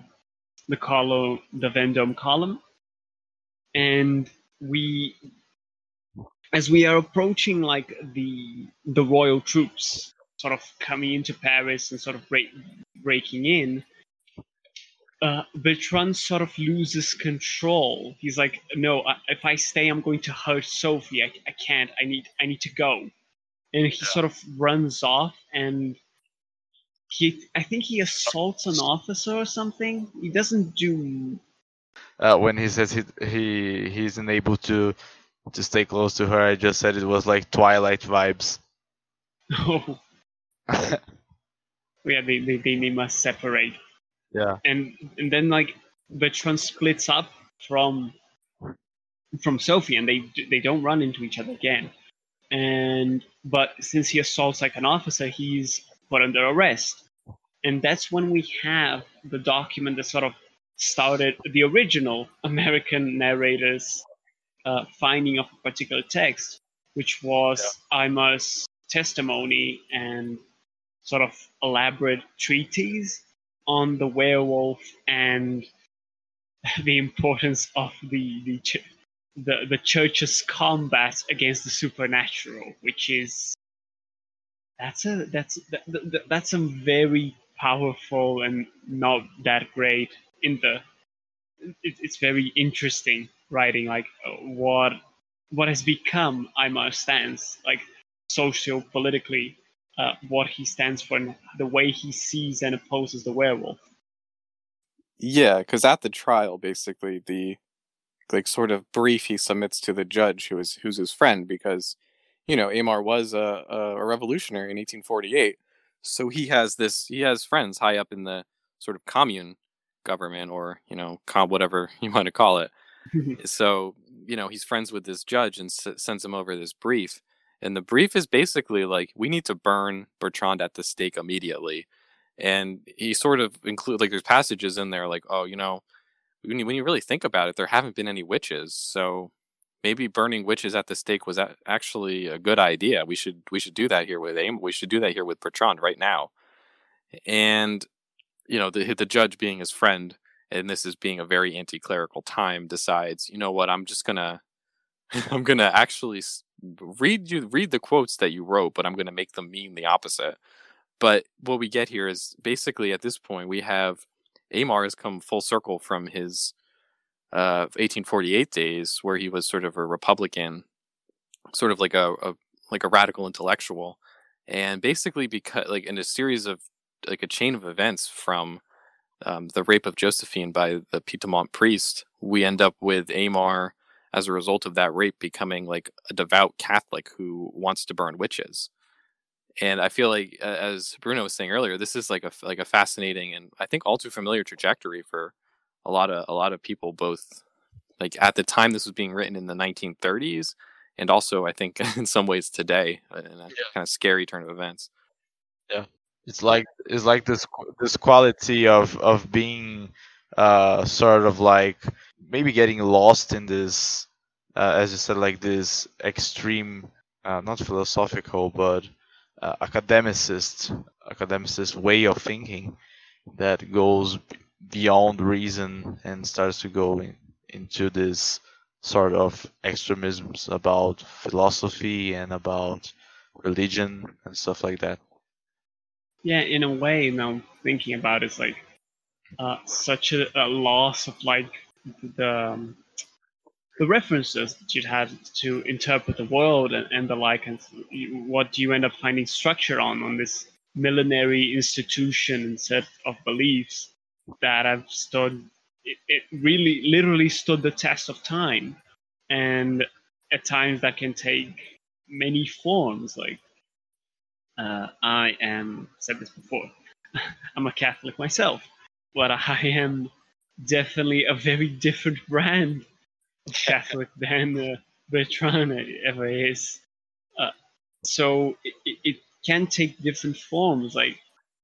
the column, the Vendome column, and we, as we are approaching like the the royal troops, sort of coming into Paris and sort of break, breaking in uh, Bertrand sort of loses control. He's like, "No, I, if I stay, I'm going to hurt Sophie. I, I can't. I need. I need to go." And he sort of runs off, and he. I think he assaults an officer or something. He doesn't do. Uh, when he says he he he's unable to to stay close to her, I just said it was like Twilight vibes. Oh, yeah. They, they they must separate. Yeah. and and then like Bertrand splits up from from Sophie, and they they don't run into each other again. And but since he assaults like an officer, he's put under arrest, and that's when we have the document that sort of started the original American narrators uh, finding of a particular text, which was Aymar's testimony and sort of elaborate treatise on the werewolf and the importance of the the ch- the, the church's combat against the supernatural, which is that's a that's that, that, that's some very powerful and not that great in the it, it's very interesting writing like what what has become Aymar stance like socio politically uh, what he stands for and the way he sees and opposes the werewolf. Yeah, because at the trial, basically the like sort of brief he submits to the judge, who is who's his friend, because you know Aymar was a, a revolutionary in 1848, so he has this he has friends high up in the sort of commune government or you know com whatever you want to call it. so you know he's friends with this judge and s- sends him over this brief, and the brief is basically like we need to burn Bertrand at the stake immediately. And he sort of include like there's passages in there like oh you know when you, when you really think about it there haven't been any witches so maybe burning witches at the stake was actually a good idea. We should we should do that here with aim we should do that here with Bertrand right now. And you know the the judge being his friend and this is being a very anti-clerical time decides you know what? I'm just gonna i'm gonna actually read you read the quotes that you wrote but i'm gonna make them mean the opposite. But what we get here is basically at this point we have Aymar has come full circle from his uh, 1848 days where he was sort of a Republican, sort of like a, a like a radical intellectual, and basically because like in a series of like a chain of events from um, the rape of Josephine by the Pitamont priest, we end up with Aymar as a result of that rape becoming like a devout Catholic who wants to burn witches. And I feel like, as Bruno was saying earlier, this is like a like a fascinating and I think all too familiar trajectory for a lot of a lot of people, both like at the time this was being written in the 1930s, and also I think in some ways today, in a yeah. kind of scary turn of events. Yeah, it's like it's like this this quality of of being uh sort of like maybe getting lost in this, uh, as you said, like this extreme, uh, not philosophical, but uh, academicist, academicist way of thinking that goes beyond reason and starts to go in, into this sort of extremisms about philosophy and about religion and stuff like that. Yeah, in a way, now thinking about it, it's like uh, such a, a, loss of like the um, the references that you'd had to interpret the world and, and the like, and what do you end up finding structure on on this millenary institution and set of beliefs that have stood it, it really literally stood the test of time? And at times that can take many forms like uh, i am said this before i'm a catholic myself but i am definitely a very different brand catholic than uh, bertrand ever is. Uh, so it, it can take different forms like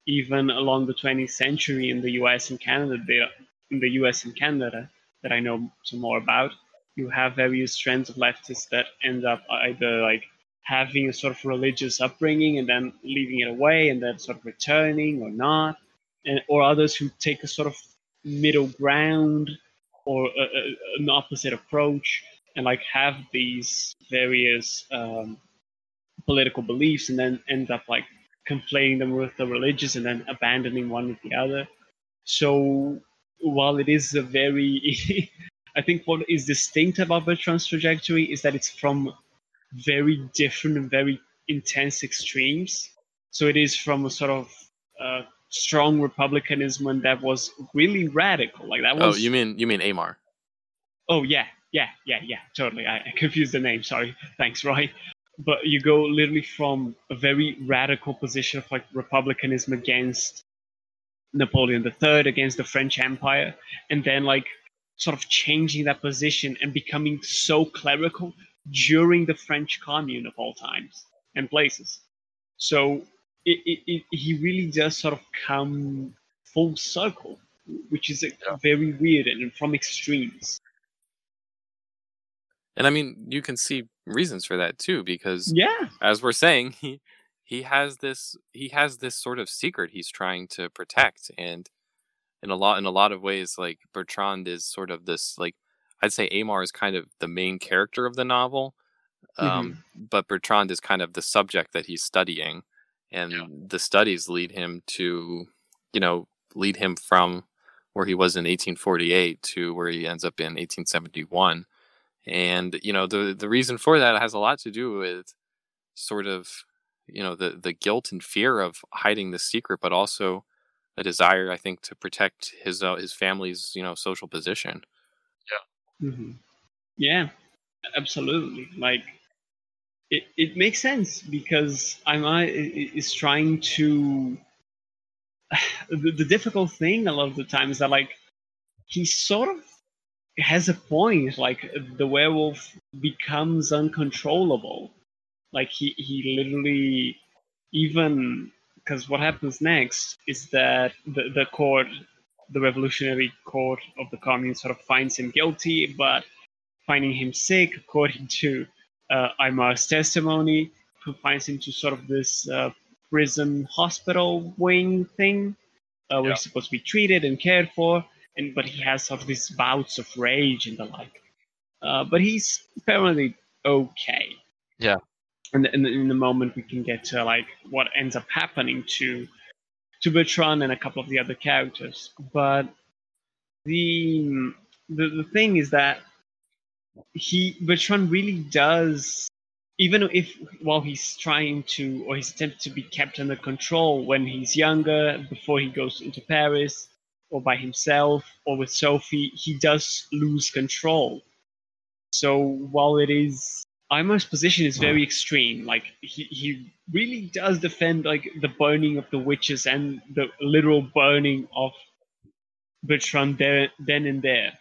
even along the 20th century in the US and Canada, there, in the US and Canada, that I know some more about, you have various strands of leftists that end up either like having a sort of religious upbringing and then leaving it away and then sort of returning or not, and or others who take a sort of middle ground or a, a, an opposite approach and like have these various um, political beliefs and then end up like conflating them with the religious and then abandoning one with the other. So while it is a very, I think what is distinct about Bertrand's trajectory is that it's from very different and very intense extremes. So it is from a sort of uh, strong republicanism and that was really radical. Like that oh, was. Oh, you mean you mean Aymar? Oh yeah, yeah, yeah, yeah. Totally. I, I confused the name. Sorry. Thanks, Roy but you go literally from a very radical position of like republicanism against Napoleon III, against the French Empire, and then like sort of changing that position and becoming so clerical during the French Commune of all times and places. So it, it, it, he really does sort of come full circle, which is yeah. very weird and from extremes. And I mean, you can see reasons for that too, because yeah, as we're saying, he he has this he has this sort of secret he's trying to protect, and in a lot in a lot of ways, like Bertrand is sort of this like I'd say Aymar is kind of the main character of the novel, um, mm-hmm. but Bertrand is kind of the subject that he's studying, and yeah. the studies lead him to you know lead him from where he was in 1848 to where he ends up in 1871 and you know the the reason for that has a lot to do with sort of you know the the guilt and fear of hiding the secret but also a desire i think to protect his uh, his family's you know social position yeah mm-hmm. yeah absolutely like it, it makes sense because i'm I is trying to the, the difficult thing a lot of the time is that like he sort of has a point. Like the werewolf becomes uncontrollable. Like he he literally even because what happens next is that the the court, the revolutionary court of the commune, sort of finds him guilty, but finding him sick, according to uh, Aymar's testimony, confines him to sort of this uh, prison hospital wing thing, uh, where yeah. he's supposed to be treated and cared for and but he has sort of these bouts of rage and the like. Uh, but he's apparently okay. Yeah. And, and in the moment we can get to like what ends up happening to to Bertrand and a couple of the other characters. But the the, the thing is that he Bertrand really does even if while he's trying to or he's attempting to be kept under control when he's younger before he goes into Paris or by himself or with Sophie, he does lose control. So while it is Aymar's position is very extreme, like he, he really does defend like the burning of the witches and the literal burning of Bertrand there then and there.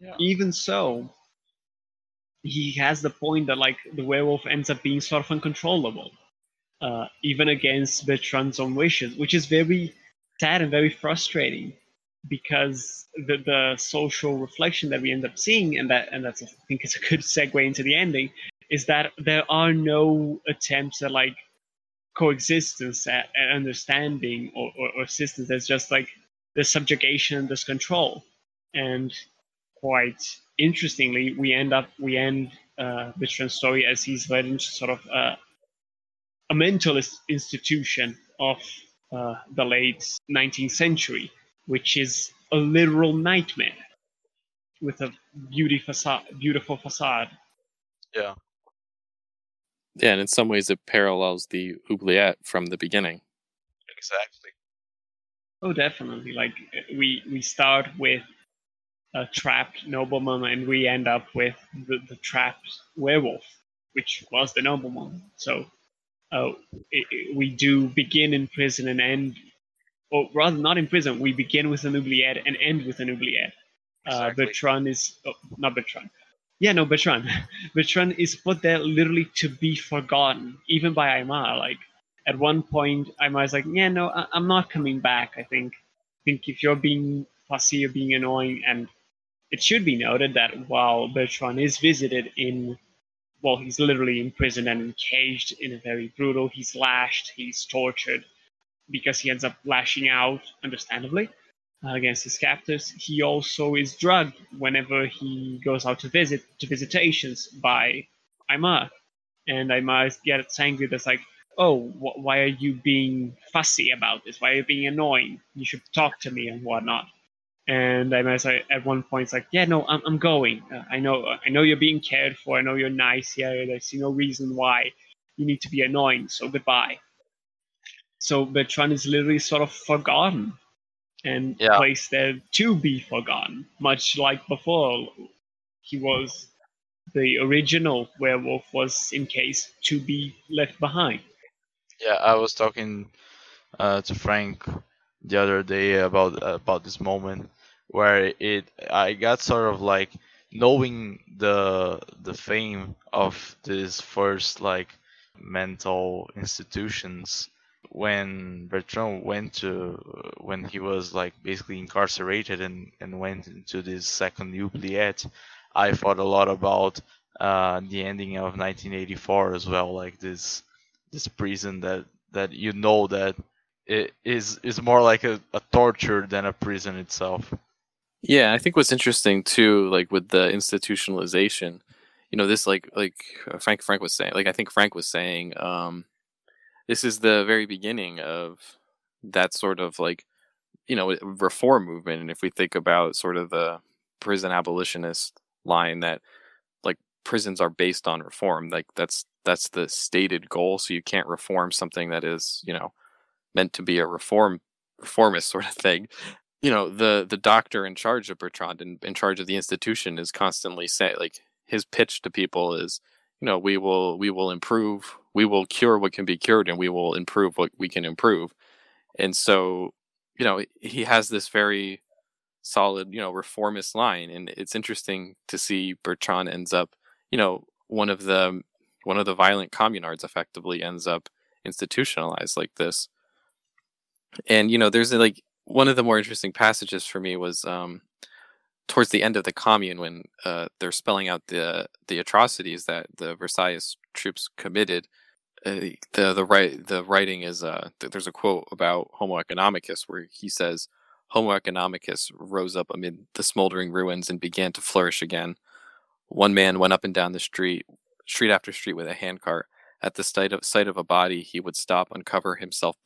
Yeah. Even so, he has the point that like the werewolf ends up being sort of uncontrollable, uh, even against Bertrand's own wishes, which is very sad and very frustrating because the the social reflection that we end up seeing, and that and that's I think it's a good segue into the ending, is that there are no attempts at like coexistence and understanding or, or, or assistance. There's just like the subjugation this control, and quite interestingly, we end up we end uh, Bertrand's story as he's led into sort of uh, a mentalist institution of uh, the late 19th century, which is a literal nightmare with a beauty facade, beautiful facade. Yeah. Yeah, and in some ways it parallels the oubliette from the beginning. Exactly. Oh, definitely. Like we we start with a trapped nobleman, and we end up with the, the trapped werewolf, which was the nobleman. So uh, it, it, we do begin in prison and end, or rather, not in prison. We begin with an oubliette and end with an oubliette. Uh, Exactly. Bertrand is oh, not Bertrand. Yeah, no, Bertrand. Bertrand is put there literally to be forgotten, even by Aymar. Like at one point, Aymar is like, "Yeah, no, I- I'm not coming back. I think, I think if you're being fussy, you're being annoying." And it should be noted that while Bertrand is visited in, well, he's literally imprisoned and encaged in a very brutal. He's lashed, he's tortured, because he ends up lashing out, understandably, uh, against his captors. He also is drugged whenever he goes out to visit to visitations by Aymar, and Aymar gets angry. That's like, oh, wh- why are you being fussy about this? Why are you being annoying? You should talk to me and whatnot. And Aymar's like, at one point, it's like, yeah, no, I'm, I'm going. Uh, I know, I know you're being cared for. I know you're nice here. There's no reason why you need to be annoying. So goodbye. So Bertrand is literally sort of forgotten and Yeah. placed there to be forgotten, much like before he was the original werewolf was in case to be left behind. Yeah, I was talking uh, to Frank the other day about about this moment where it I got sort of like knowing the the fame of this first like mental institutions when Bertrand went to when he was like basically incarcerated and and went into this second oubliette I thought a lot about uh, the ending of 1984 as well like this this prison that that you know that it is is more like a, a torture than a prison itself. Yeah, I think what's interesting too, like with the institutionalization, you know, this like like uh, Frank Frank was saying, like I think Frank was saying, um, this is the very beginning of that sort of like, you know, reform movement. And if we think about sort of the prison abolitionist line that like prisons are based on reform, like that's that's the stated goal. So you can't reform something that is, you know, meant to be a reform reformist sort of thing you know the the doctor in charge of Bertrand and in charge of the institution is constantly saying like his pitch to people is you know we will we will improve we will cure what can be cured and we will improve what we can improve. And so you know he has this very solid you know reformist line and it's interesting to see Bertrand ends up you know one of the one of the violent communards effectively ends up institutionalized like this. And you know there's like one of the more interesting passages for me was um, towards the end of the commune when uh, they're spelling out the the atrocities that the Versailles troops committed. Uh, the the right the writing is uh, th- there's a quote about Homo economicus where he says Homo economicus rose up amid the smoldering ruins and began to flourish again. One man went up and down the street, street after street with a handcart. At the sight of, sight of a body, he would stop, uncover himself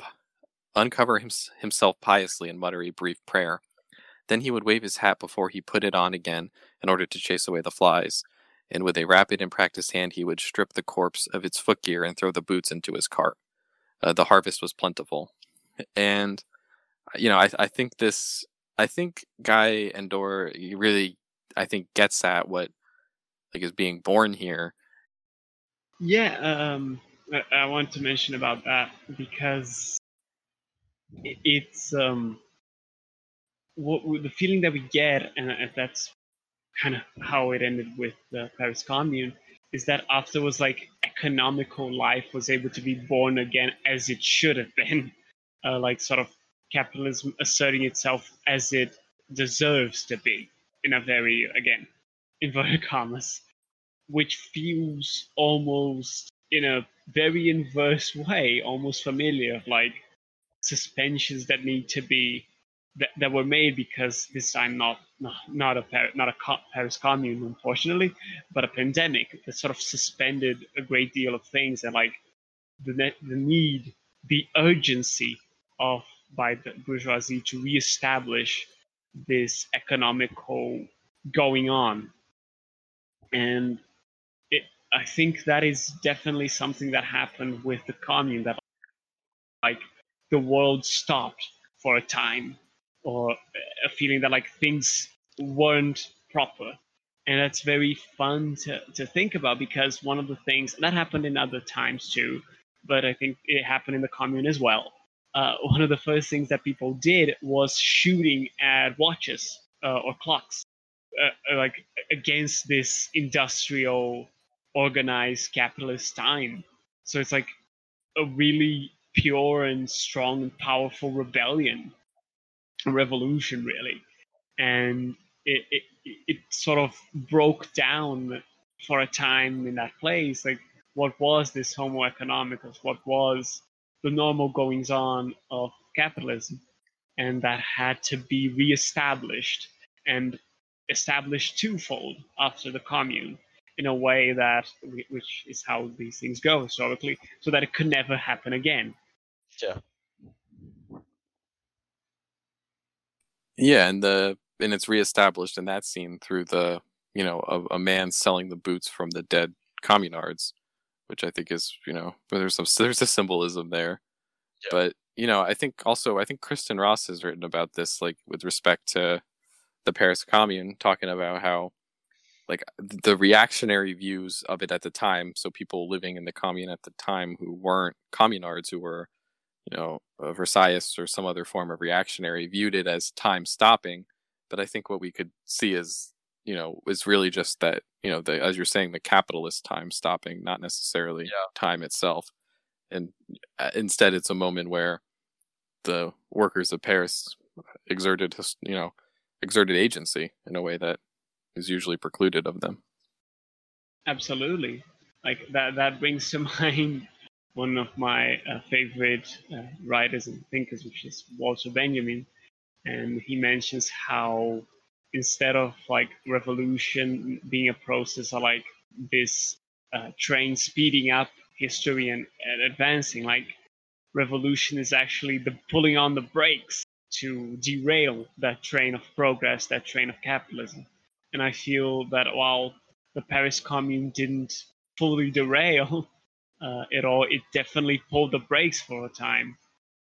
uncover hims- himself piously and mutter a brief prayer. Then he would wave his hat before he put it on again in order to chase away the flies. And with a rapid and practiced hand, he would strip the corpse of its footgear and throw the boots into his cart. Uh, the harvest was plentiful. And, you know, I, I think this, I think Guy Endore really, I think, gets at what like is being born here. Yeah, um, I, I want to mention about that because it's um, what the feeling that we get, and that's kind of how it ended with the Paris Commune, is that afterwards, like economical life was able to be born again as it should have been, uh, like sort of capitalism asserting itself as it deserves to be in a very again inverted commas, which feels almost in a very inverse way, almost familiar, like suspensions that need to be that, that were made because this time not not, not a not a Paris Commune, unfortunately, but a pandemic that sort of suspended a great deal of things and like the the need, the urgency of by the bourgeoisie to reestablish this economical going on, and it I think that is definitely something that happened with the commune that like the world stopped for a time or a feeling that like things weren't proper. And that's very fun to, to think about because one of the things that happened in other times too but i think it happened in the commune as well. Uh, one of the first things that people did was shooting at watches uh, or clocks uh, uh like against this industrial organized capitalist time. So it's like a really pure and strong and powerful rebellion revolution really. And it, it it sort of broke down for a time in that place like what was this homo economicus? What was the normal goings on of capitalism? And that had to be reestablished and established twofold after the commune in a way that which is how these things go historically so that it could never happen again yeah Yeah, and the and it's reestablished in that scene through the you know a, a man selling the boots from the dead communards, which I think is you know there's some there's a symbolism there, yeah. but you know I think also I think Kristin Ross has written about this like with respect to the Paris Commune, talking about how like the reactionary views of it at the time so people living in the commune at the time who weren't communards who were you know, Versailles or some other form of reactionary viewed it as time stopping. But I think what we could see is, you know, is really just that, you know, the, as you're saying, the capitalist time stopping, not necessarily yeah. time itself. And uh, instead, it's a moment where the workers of Paris exerted, you know, exerted agency in a way that is usually precluded of them. Absolutely. Like that, that brings to mind one of my uh, favorite uh, writers and thinkers, which is Walter Benjamin, and he mentions how instead of like revolution being a process of like this uh, train speeding up history and, and advancing, like revolution is actually the pulling on the brakes to derail that train of progress, that train of capitalism. And I feel that while the Paris Commune didn't fully derail, uh, it all it definitely pulled the brakes for a time.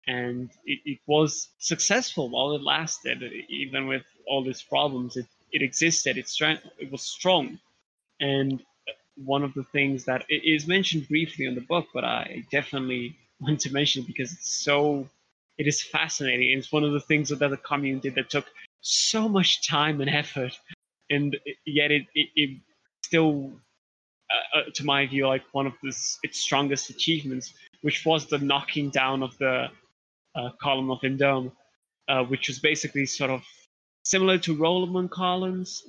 And it, it was successful while it lasted even with all these problems. It, it existed. It, strength, it was strong. And one of the things that it is mentioned briefly in the book but i definitely want to mention it because it's so it is fascinating. It's one of the things that the commune did that took so much time and effort and yet it, it, it still uh, uh, to my view, like one of its strongest achievements, which was the knocking down of the uh, column of Vendôme, uh, which was basically sort of similar to Roman columns,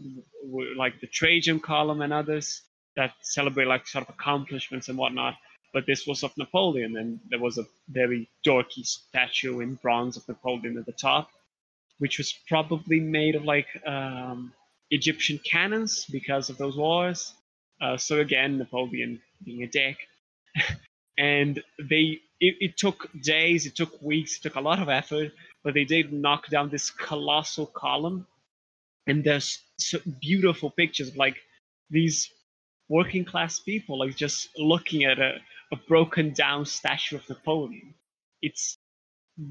like the Trajan column and others that celebrate like sort of accomplishments and whatnot. But this was of Napoleon, and there was a very dorky statue in bronze of Napoleon at the top, which was probably made of like um, Egyptian cannons because of those wars. Uh, so again, Napoleon being a dick, and they it, it, took days, it took weeks, it took a lot of effort, but they did knock down this colossal column, and there's so beautiful pictures of like these working class people like just looking at a, a broken down statue of Napoleon. It's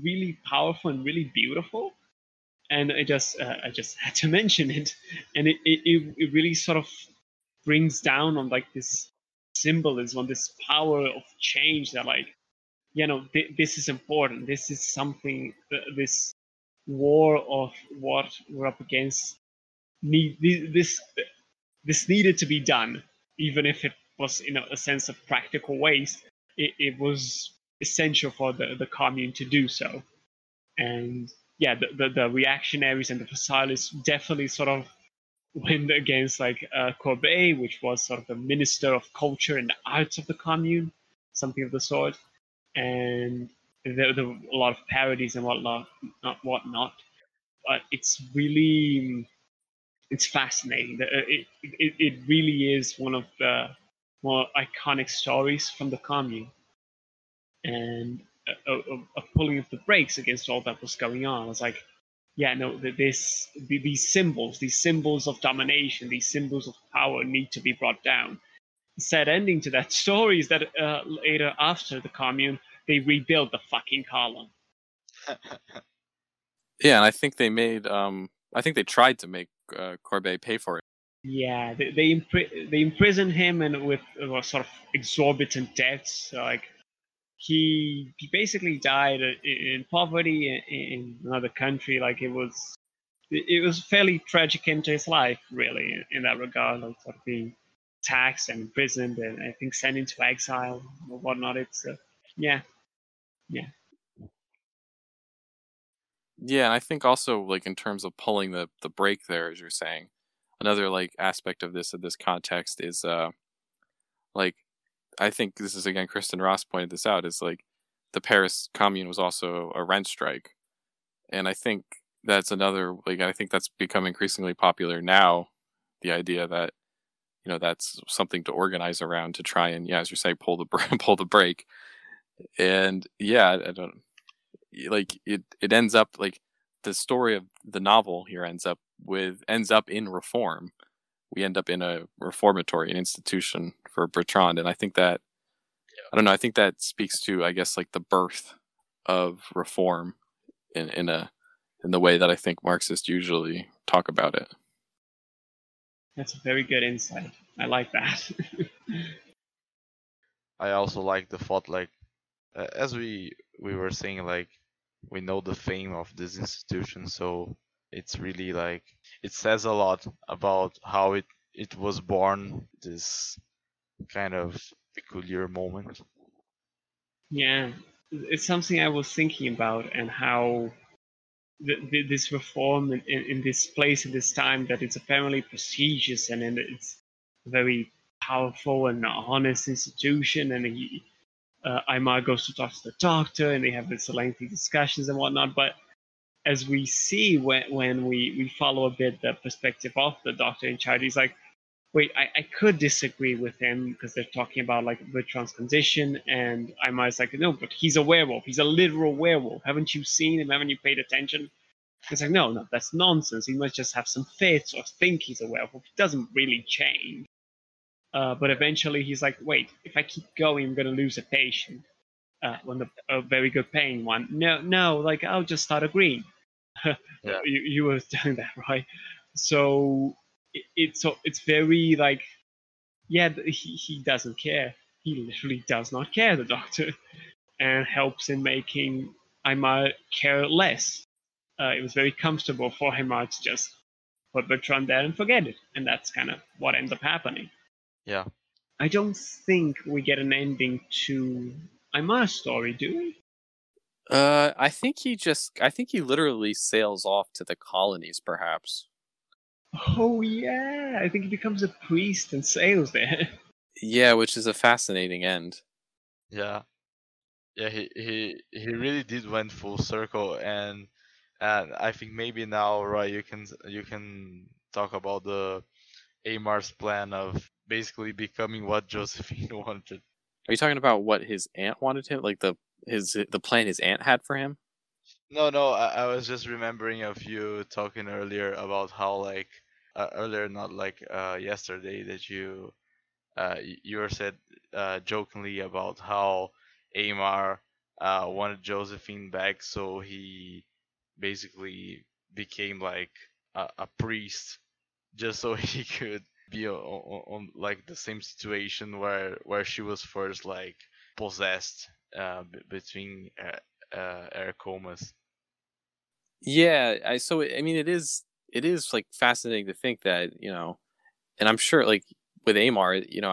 really powerful and really beautiful. And I just uh, I just had to mention it, and it, it, it really sort of brings down on like this symbolism, on this power of change that like, you know, th- this is important. This is something. Uh, this war of what we're up against. Need this this needed to be done, even if it was in a, a sense of practical ways. It, it was essential for the, the commune to do so. And yeah, the, the, the reactionaries and the fascists definitely sort of went against like uh, Courbet, which was sort of the minister of culture and arts of the commune, something of the sort. And there, there were a lot of parodies and whatnot, not whatnot. But it's really, it's fascinating. Uh, it, it, it really is one of the more iconic stories from the commune. And a, a, a pulling of the brakes against all that was going on. It's like, yeah, no, this these symbols, these symbols of domination, these symbols of power need to be brought down. The sad ending to that story is that uh, later after the commune, they rebuilt the fucking column. yeah, and I think they made, um, I think they tried to make uh, Courbet pay for it. Yeah, they they, impri- they imprisoned him and with uh, sort of exorbitant debts, like he he basically died in poverty in another country. Like it was it was fairly tragic into his life, really, in that regard, like sort of being taxed and imprisoned and I think sent into exile or whatnot. It's uh, yeah, yeah. Yeah, and I think also like in terms of pulling the the brake there, as you're saying, another like aspect of this of this context is uh like I think this is again Kristin Ross pointed this out is like the Paris Commune was also a rent strike, and I think that's another like I think that's become increasingly popular now. The idea that you know that's something to organize around to try and yeah, as you say, pull the pull the brake, and yeah, I don't like it. It ends up like the story of the novel here ends up with ends up in reform we end up in a reformatory, an institution for Bertrand. And I think that, I don't know, I think that speaks to, I guess, like the birth of reform in, in a, in the way that I think Marxists usually talk about it. That's a very good insight. I like that. I also like the thought, like, uh, as we we were saying, like, we know the fame of this institution, so it's really like it says a lot about how it it was born this kind of peculiar moment. Yeah it's something i was thinking about and how the, the, this reform in, in, in, this place in this time that it's apparently prestigious and, it's very powerful and honest institution and he, uh, Aymar goes to talk to the doctor and they have this lengthy discussions and whatnot but as we see when, when we, we follow a bit the perspective of the doctor in charge, he's like, wait, I, I could disagree with him because they're talking about like Bertrand's condition, and I'm always like, no, but he's a werewolf. He's a literal werewolf. Haven't you seen him? Haven't you paid attention? It's like, no, no, that's nonsense. He must just have some fits or think he's a werewolf. He doesn't really change. Uh, but eventually he's like, wait, if I keep going, I'm going to lose a patient. Uh, when the, a very good paying one. No, no, like I'll just start agreeing. yeah. you, you were doing that, right? So it, it's so it's very like, yeah, he, he doesn't care. He literally does not care, the doctor, and helps in making Aymar care less. Uh, it was very comfortable for Aymar to just put Bertrand there and forget it, and that's kind of what ends up happening. Yeah. I don't think we get an ending to Aymar's story, do we? Uh, I think he just, I think he literally sails off to the colonies, perhaps. Oh yeah, I think he becomes a priest and sails there. Yeah, which is a fascinating end. Yeah, yeah, he he he really did went full circle, and and I think maybe now, right, you can you can talk about the Aymar's plan of basically becoming what Josephine wanted. Are you talking about what his aunt wanted him, like the his the plan his aunt had for him? No, no, I, I was just remembering of you talking earlier about how like uh, earlier, not like uh, yesterday, that you uh, you were said uh, jokingly about how Aymar uh, wanted Josephine back, so he basically became like a, a priest just so he could be on, on, on like the same situation where where she was first like possessed uh, b- between uh, uh, air comas. Yeah, I so I mean it is it is like fascinating to think that you know, and I'm sure like with Aymar, you know,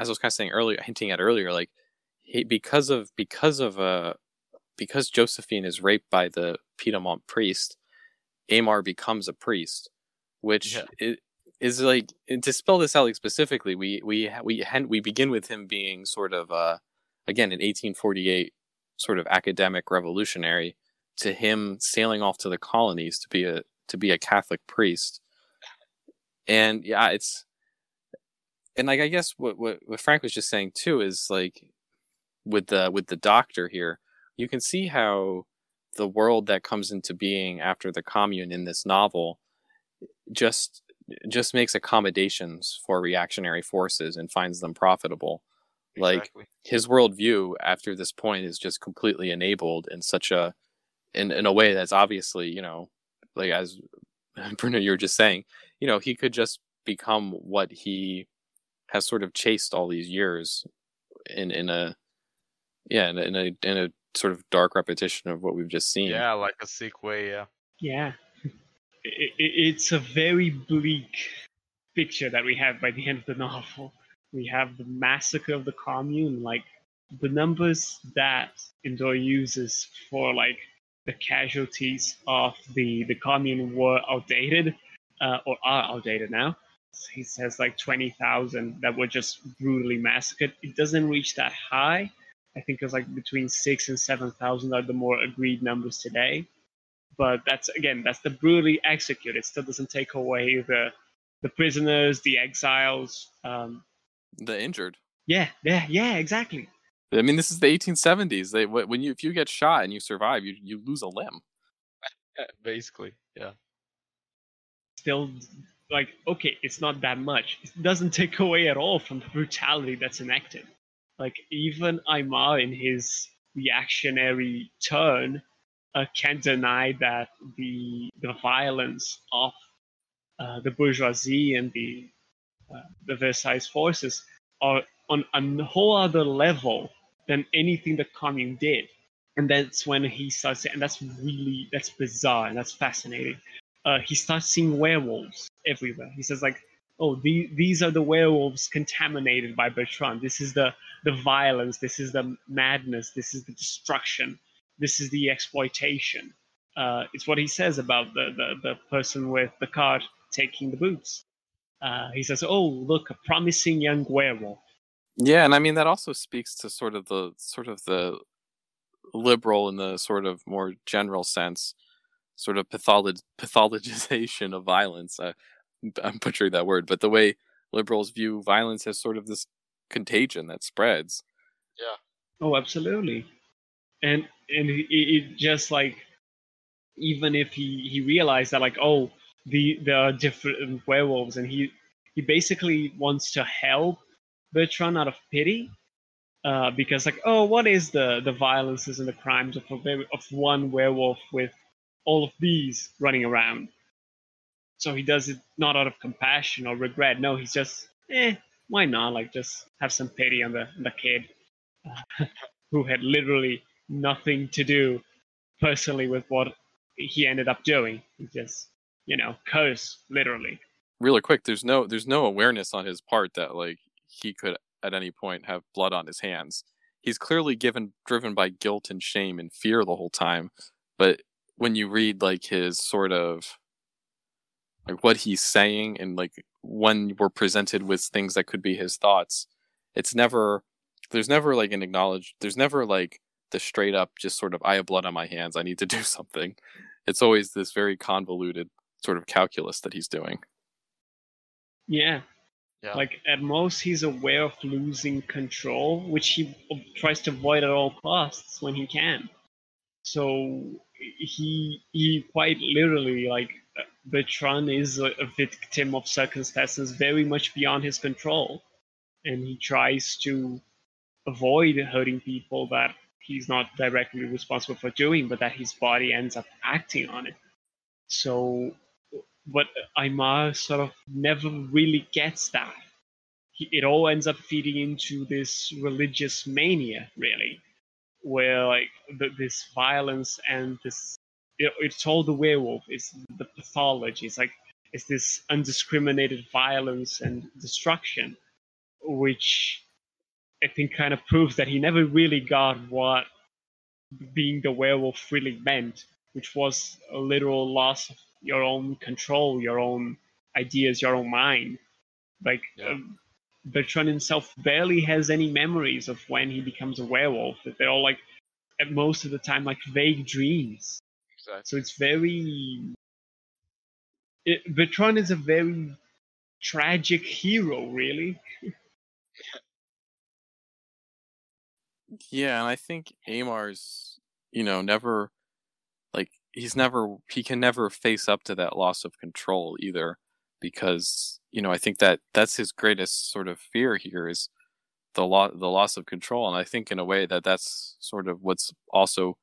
as I was kind of saying earlier, hinting at earlier, like he because of because of uh because Josephine is raped by the Pitamont priest, Aymar becomes a priest, which Yeah. i- is like to spell this out like specifically, we we we we begin with him being sort of uh again in 1848 sort of academic revolutionary to him sailing off to the colonies to be a to be a Catholic priest. And yeah, it's and like I guess what, what what Frank was just saying too is like with the with the doctor here, you can see how the world that comes into being after the commune in this novel just just makes accommodations for reactionary forces and finds them profitable. Like Exactly. his worldview after this point is just completely enabled in such a in in a way that's obviously you know like as Bruno you were just saying you know he could just become what he has sort of chased all these years in in a yeah in a in a, in a sort of dark repetition of what we've just seen yeah, like a sick way. Yeah. Yeah. I i it's a very bleak picture that we have by the end of the novel. We have the massacre of the commune, like the numbers that Endore uses for like the casualties of the the commune were outdated, uh, or are outdated now. He says like twenty thousand that were just brutally massacred. It doesn't reach that high. I think it's like between six and seven thousand are the more agreed numbers today but that's again that's the brutally executed. It still doesn't take away the the prisoners, the exiles. Um, the injured yeah, yeah, yeah, exactly. I mean this is the 1870s they when you if you get shot and you survive you you lose a limb. Basically. Yeah. Still, like okay, it's not that much. It doesn't take away at all from the brutality that's enacted. Like even Aymar in his reactionary turn uh, can't deny that the the violence of uh, the bourgeoisie and the uh, the Versailles forces are on a whole other level than anything the commune did. And that's when he starts, and that's really that's bizarre and that's fascinating. Uh, he starts seeing werewolves everywhere. He says like, "Oh, the, these are the werewolves contaminated by Bertrand. This is the the violence. This is the madness. This is the destruction. This is the exploitation." Uh, it's what he says about the, the, the person with the card taking the boots. Uh, he says, "Oh, look, a promising young werewolf." Yeah, and I mean that also speaks to sort of the sort of the liberal in the sort of more general sense, sort of patholog- pathologization of violence. Uh, I'm butchering that word, but the way liberals view violence as sort of this contagion that spreads. Yeah. Oh, absolutely. And and it, it just like even if he he realized that like oh the there are different werewolves and he he basically wants to help Bertrand out of pity uh, because like oh what is the the violences and the crimes of a, of one werewolf with all of these running around? So he does it not out of compassion or regret. No he's just eh why not? Like just have some pity on the on the kid who had literally nothing to do personally with what he ended up doing. He just, you know, curse literally. Really quick, there's no there's no awareness on his part that like he could at any point have blood on his hands. He's clearly given driven by guilt and shame and fear the whole time. But when you read like his sort of like what he's saying and like when we're presented with things that could be his thoughts, it's never there's never like an acknowledged there's never like the straight up just sort of I have blood on my hands, I need to do something. It's always this very convoluted sort of calculus that he's doing. Yeah. Yeah. Like at most, he's aware of losing control, which he tries to avoid at all costs when he can. So he he quite literally like Bertrand is a, a victim of circumstances very much beyond his control, and he tries to avoid hurting people that he's not directly responsible for doing, but that his body ends up acting on it. So but Aymar sort of never really gets that. He, it all ends up feeding into this religious mania, really, where like the, this violence and this it, it's all the werewolf, it's the pathology, it's like it's this undiscriminated violence and destruction, which I think kind of proves that he never really got what being the werewolf really meant, which was a literal loss of your own control, your own ideas, your own mind. Like Yeah. um, Bertrand himself barely has any memories of when he becomes a werewolf. They're all like, at most of the time, like vague dreams. Exactly. So it's very. It, Bertrand is a very tragic hero, really. Yeah, and I think Aymar's, you know, never like he's never he can never face up to that loss of control either because, you know, I think that that's his greatest sort of fear here is the lo- the loss of control and I think in a way that that's sort of what's also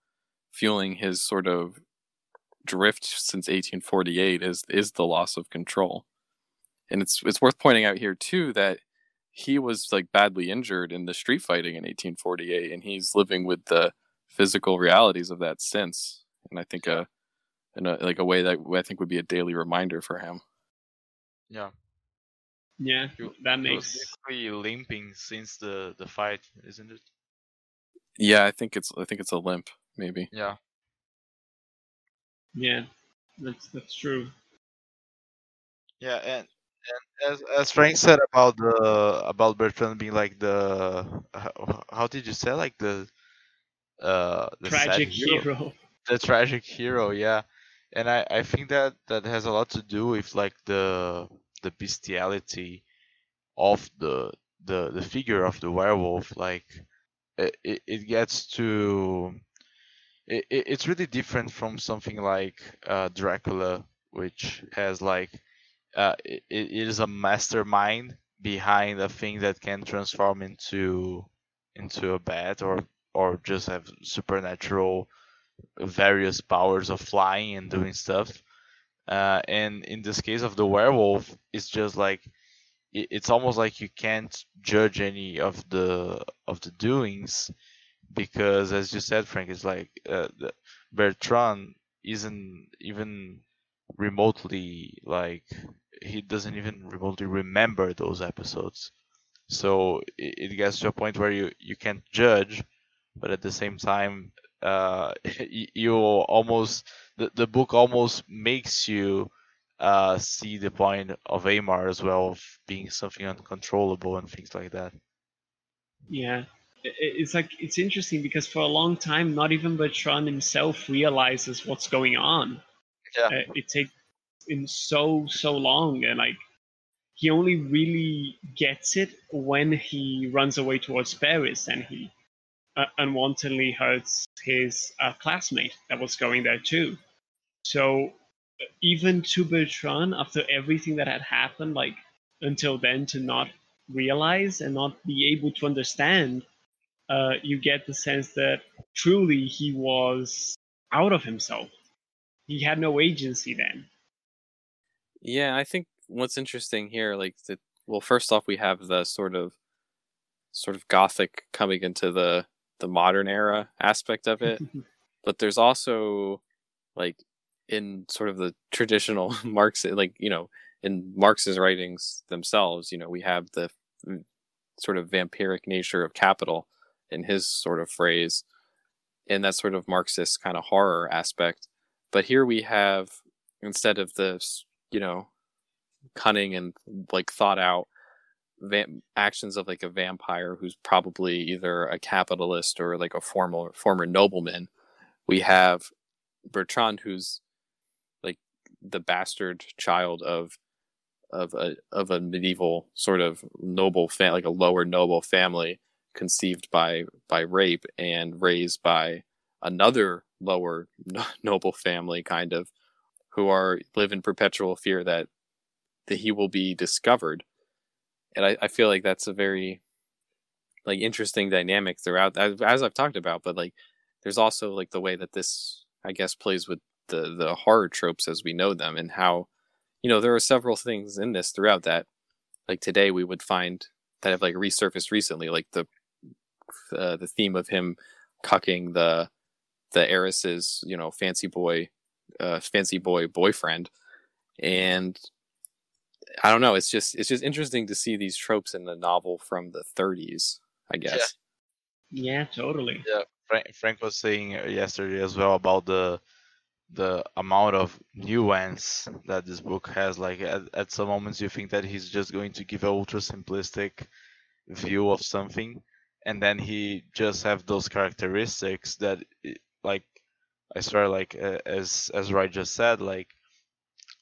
fueling his sort of drift since 1848 is is the loss of control. And it's it's worth pointing out here too that he was like badly injured in the street fighting in 1848 and he's living with the physical realities of that since and i think a in a like a way that i think would be a daily reminder for him Yeah. Yeah, that makes. basically limping since the the fight, isn't it? yeah i think it's i think it's a limp maybe Yeah. Yeah, that's that's true. Yeah, and and as as Frank said about the about Bertrand being like the how, how did you say? Like the uh the Tragic hero. the tragic hero yeah. And i i think that that has a lot to do with like the the bestiality of the the the figure of the werewolf. Like it it, it gets to it, it, it's really different from something like uh dracula which has like uh it, it is a mastermind behind a thing that can transform into into a bat or or just have supernatural various powers of flying and doing stuff. Uh, and in this case of the werewolf, it's just like it, it's almost like you can't judge any of the of the doings because, as you said, Frank, it's like uh, Bertrand isn't even remotely like he doesn't even remotely remember those episodes. So it, it gets to a point where you you can't judge, but at the same time, uh, you almost the, the book almost makes you uh, see the point of Aymar as well of being something uncontrollable and things like that. Yeah. It's like it's interesting because for a long time, not even Bertrand himself realizes what's going on. Yeah. Uh, it takes him so so long, and like he only really gets it when he runs away towards Paris and he uh, unwantedly hurts his uh, classmate that was going there too. So uh, even to Bertrand, after everything that had happened, like until then, to not realize and not be able to understand, uh, you get the sense that truly he was out of himself. He had no agency then. Yeah, I think what's interesting here, like the well, first off, we have the sort of sort of gothic coming into the the modern era aspect of it, but there's also like in sort of the traditional Marx, like you know, in Marx's writings themselves, you know, we have the sort of vampiric nature of capital in his sort of phrase, and that sort of Marxist kind of horror aspect. But here we have instead of this, you know, cunning and like thought out va- actions of like a vampire who's probably either a capitalist or like a former former nobleman. We have Bertrand, who's like the bastard child of of a of a medieval sort of noble like a lower noble family conceived by by rape and raised by another lower no- noble family kind of who are live in perpetual fear that that he will be discovered. And I, I feel like that's a very like interesting dynamic throughout as, i've talked about but like there's also like the way that this i guess plays with the the horror tropes as we know them and how you know there are several things in this throughout that like today we would find that have like resurfaced recently like the uh, the theme of him cucking the the heiress's you know fancy boy uh, fancy boy boyfriend and i don't know it's just it's just interesting to see these tropes in the novel from the 30s i guess Yeah, totally. Yeah, Frank, Frank was saying yesterday as well about the the amount of nuance that this book has. Like at, at some moments you think that he's just going to give an ultra simplistic view of something, and then he just have those characteristics that, like, I swear, like uh, as as Roy just said, like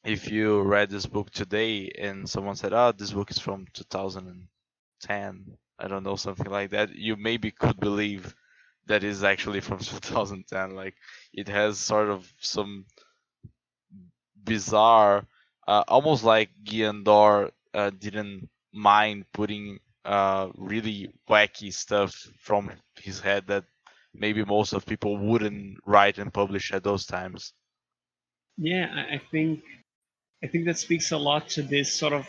if you read this book today and someone said, "Oh, this book is from 2010," I don't know, something like that, you maybe could believe that is actually from 2010. Like it has sort of some bizarre, uh, almost like Guy Endore uh, didn't mind putting uh, really wacky stuff from his head that maybe most of people wouldn't write and publish at those times. Yeah, I, think I think that speaks a lot to this sort of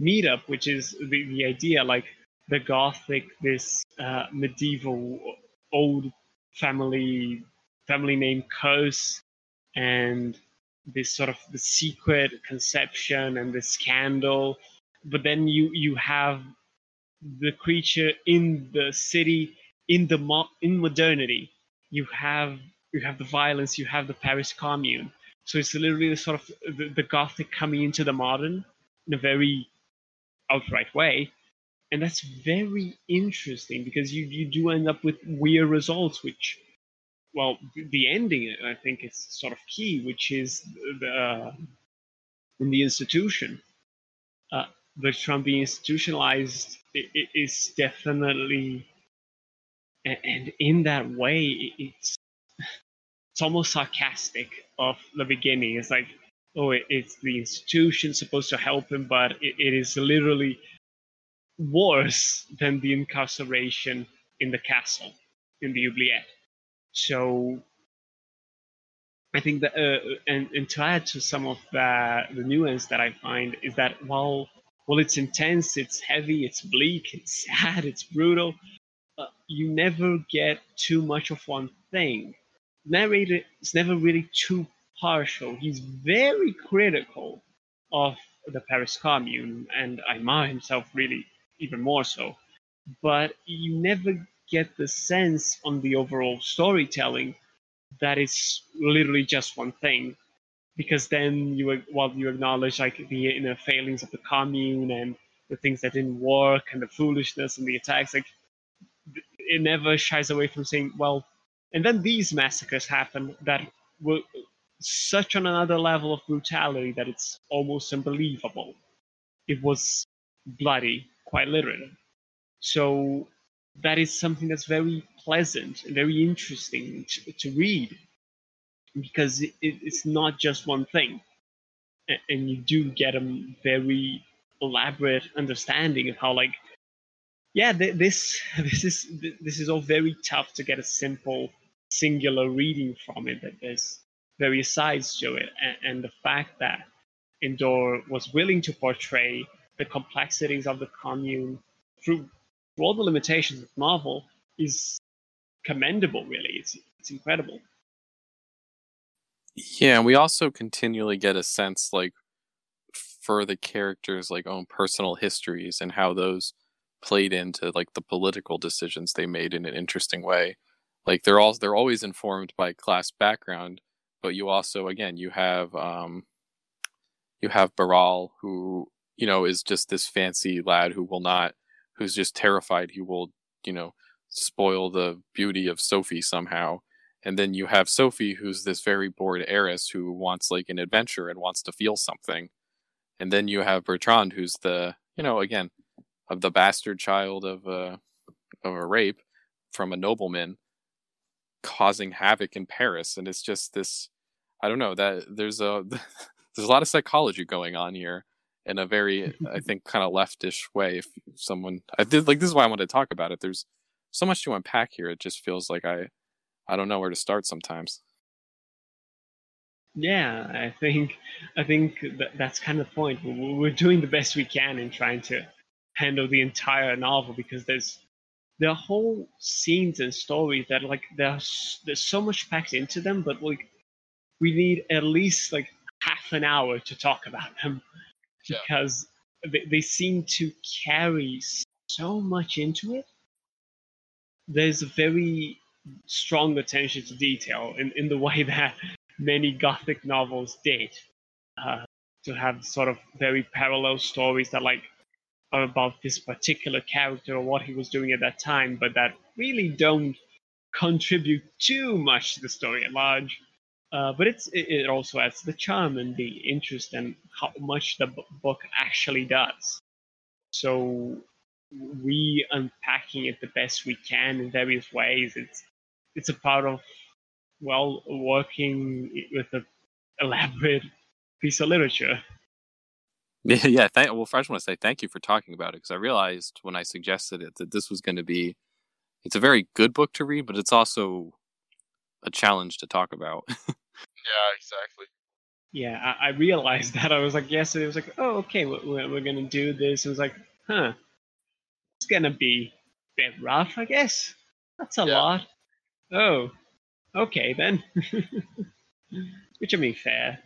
meetup, which is the, the idea like the Gothic, this uh, medieval old family family name curse, and this sort of the secret conception and the scandal. But then you you have the creature in the city in the mo- in modernity. You have you have the violence. You have the Paris Commune. So it's literally the sort of the, the Gothic coming into the modern in a very outright way, and that's very interesting because you you do end up with weird results, which well the- ending I think is sort of key, which is the uh, in the institution. Uh, the Trump being institutionalized is definitely, a- and in that way, it's it's almost sarcastic of the beginning. It's like, oh, it, it's the institution supposed to help him, but it, it is literally worse than the incarceration in the castle in the oubliette. So I think that, uh, and, and to add to some of the, the nuance that I find is that while while it's intense, it's heavy, it's bleak, it's sad, it's brutal, you never get too much of one thing. Narrator is never really too partial. He's very critical of the Paris Commune, and Aymar himself really even more so. But you never get the sense on the overall storytelling that it's literally just one thing because then you while you acknowledge like the inner failings of the commune and the things that didn't work and the foolishness and the attacks like it never shies away from saying well and then these massacres happen that were such on another level of brutality that it's almost unbelievable. It was bloody quite literally so that is something that's very pleasant and very interesting to, to read because it, it, it's not just one thing. And you do get a very elaborate understanding of how like yeah th- this this is th- this is all very tough to get a simple singular reading from it that there's various sides to it and, and the fact that Endore was willing to portray the complexities of the commune through, all the limitations of Marvel is commendable really. It's it's incredible. Yeah, and we also continually get a sense like for the characters' like own personal histories and how those played into like the political decisions they made in an interesting way. Like they're all they're always informed by class background, but you also again you have um you have Baral who you know is just this fancy lad who will not who's just terrified he will you know spoil the beauty of Sophie somehow and then you have Sophie, who's this very bored heiress who wants like an adventure and wants to feel something. And then you have Bertrand, who's the, you know, again, of the bastard child of a of a rape from a nobleman, causing havoc in Paris. And it's just this, I don't know that there's a there's a lot of psychology going on here in a very, I think, kind of leftish way. If someone, I did like this is why I wanted to talk about it. There's so much to unpack here. It just feels like I I don't know where to start sometimes. Yeah, I think I think that that's kind of the point. We're doing the best we can in trying to handle the entire novel because there's there are whole scenes and stories that like there's there's so much packed into them, but like we need at least like half an hour to talk about them Yeah. because they, they seem to carry so much into it. There's a very strong attention to detail in, in the way that many gothic novels did. Uh, to have sort of very parallel stories that like about this particular character or what he was doing at that time, but that really don't contribute too much to the story at large. Uh, but it's it, also adds the charm and the interest and how much the b- book actually does. So we unpacking it the best we can in various ways. It's it's a part of well working with an elaborate piece of literature. Yeah, yeah. Thank, well, first I want to say thank you for talking about it because I realized when I suggested it that this was going to be. It's a very good book to read, but it's also a challenge to talk about. Yeah, exactly. Yeah, I, I realized that. I was like, yesterday, I was like, oh, okay, we're, we're, we're gonna do this. It was like, huh, it's gonna be a bit rough, I guess. That's a Yeah. lot. Oh, okay then. Which I mean, fair.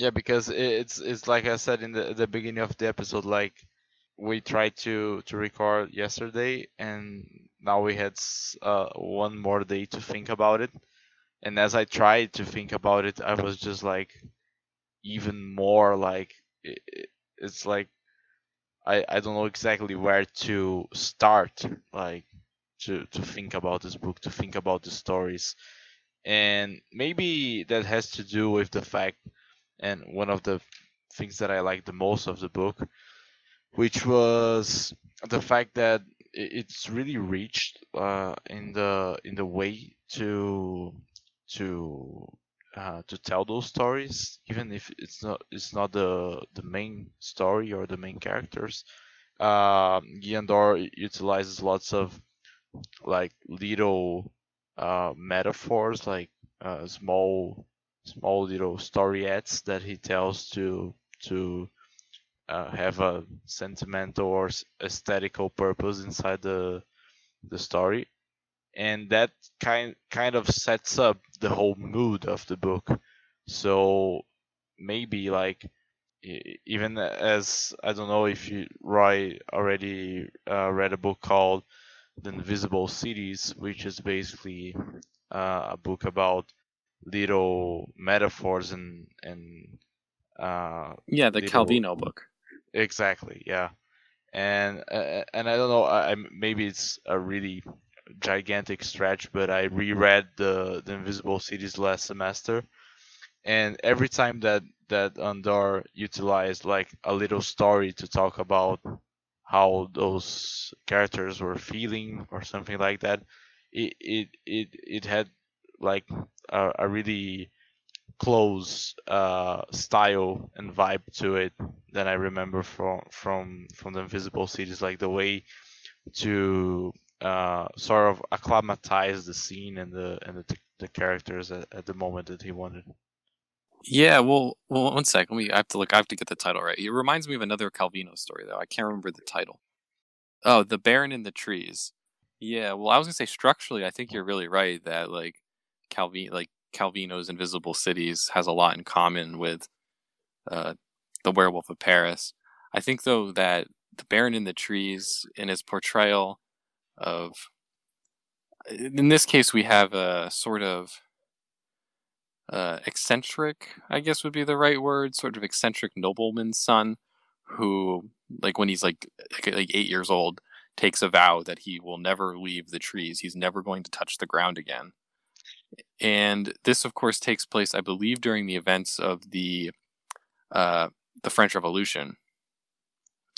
Yeah, because it's it's like I said in the the beginning of the episode, like we tried to to record yesterday, and now we had uh one more day to think about it. And as I tried to think about it, I was just like even more like i i- it's like I I don't know exactly where to start, like to to think about this book, to think about the stories, and maybe that has to do with the fact and one of the things that I liked the most of the book, which was the fact that it's really reached uh, in the in the way to to uh, to tell those stories, even if it's not it's not the the main story or the main characters. Guy Endore utilizes lots of like little uh, metaphors, like uh, small small little storyettes that he tells to to uh, have a sentimental or aesthetical purpose inside the the story. And that kind kind of sets up the whole mood of the book. So maybe like even as i don't know if you roy already uh, read a book called the invisible cities which is basically uh, a book about little metaphors and and uh yeah, the Little- Calvino book. exactly yeah and uh, and i don't know I, I maybe it's a really gigantic stretch but i reread the the invisible cities last semester and every time that that Endore utilized like a little story to talk about how those characters were feeling or something like that it it it, it had like a, a really close uh, style and vibe to it that I remember from from from the Invisible Cities, like the way to uh, sort of acclimatize the scene and the and the, the characters at, at the moment that he wanted. Yeah, well, well, one second. We I have to look. I have to get the title right. It reminds me of another Calvino story, though. I can't remember the title. Oh, the Baron in the Trees. Yeah, well, I was gonna say structurally, I think you're really right that like Calvin, like Calvino's Invisible Cities has a lot in common with uh, the Werewolf of Paris. I think though that the Baron in the Trees, in his portrayal of, in this case, we have a sort of uh, eccentric, I guess would be the right word, sort of eccentric nobleman's son, who, like when he's like like, like eight years old, takes a vow that he will never leave the trees. He's never going to touch the ground again. And this, of course, takes place, I believe, during the events of the uh, the French Revolution.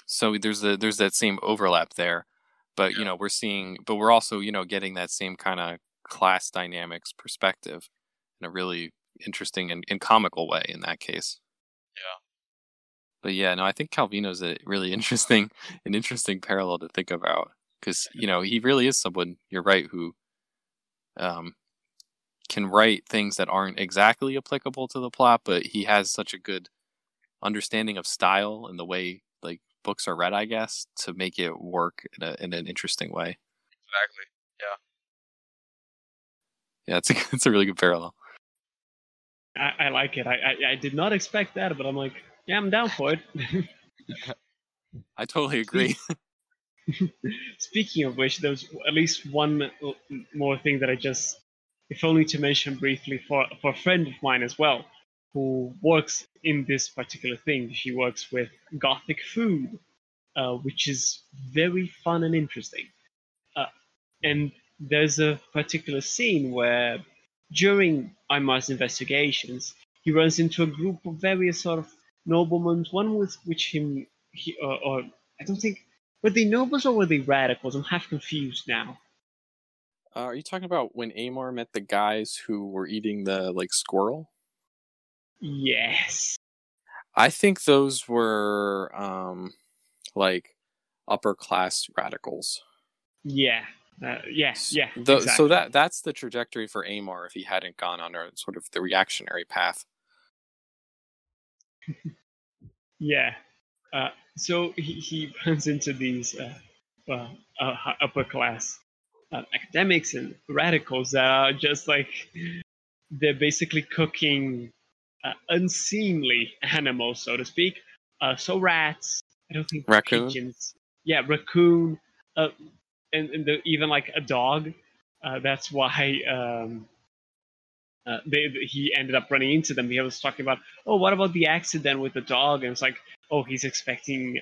So there's a, there's that same overlap there, but you know we're seeing, but we're also you know getting that same kind of class dynamics perspective in a really interesting and, and comical way in that case. Yeah. But yeah, no, I think Calvino's a really interesting, an interesting parallel to think about because you know he really is someone. You're right, who um, can write things that aren't exactly applicable to the plot, but he has such a good understanding of style and the way like books are read, I guess, to make it work in, a, in an interesting way. Exactly. Yeah, Yeah, it's a it's a really good parallel. I, I like it. I, I I did not expect that, but I'm like, yeah, I'm down for it. I totally agree. Speaking of which, there's at least one more thing that I just, if only to mention briefly for for a friend of mine as well, who works in this particular thing. She works with gothic food, uh, which is very fun and interesting. Uh, and there's a particular scene where during Aymar's investigations, he runs into a group of various sort of noblemen, one with which him, he, uh, or I don't think, were they nobles or were they radicals? I'm half confused now. Uh, are you talking about when Aymar met the guys who were eating the like squirrel? Yes. I think those were um like upper class radicals. Yeah. Uh, yeah, yeah. The, exactly. So that that's the trajectory for Aymar if he hadn't gone on a sort of the reactionary path. yeah. Uh, so he, he runs into these uh, uh, upper class uh, academics and radicals that are just like they're basically cooking uh, unseemly animals, so to speak. Uh, so rats. I don't think raccoon. Pigeons. Yeah, raccoon. Uh, and, and the, even like a dog. Uh, that's why um, uh, they, he ended up running into them. He was talking about, oh, what about the accident with the dog? And it's like, oh, he's expecting.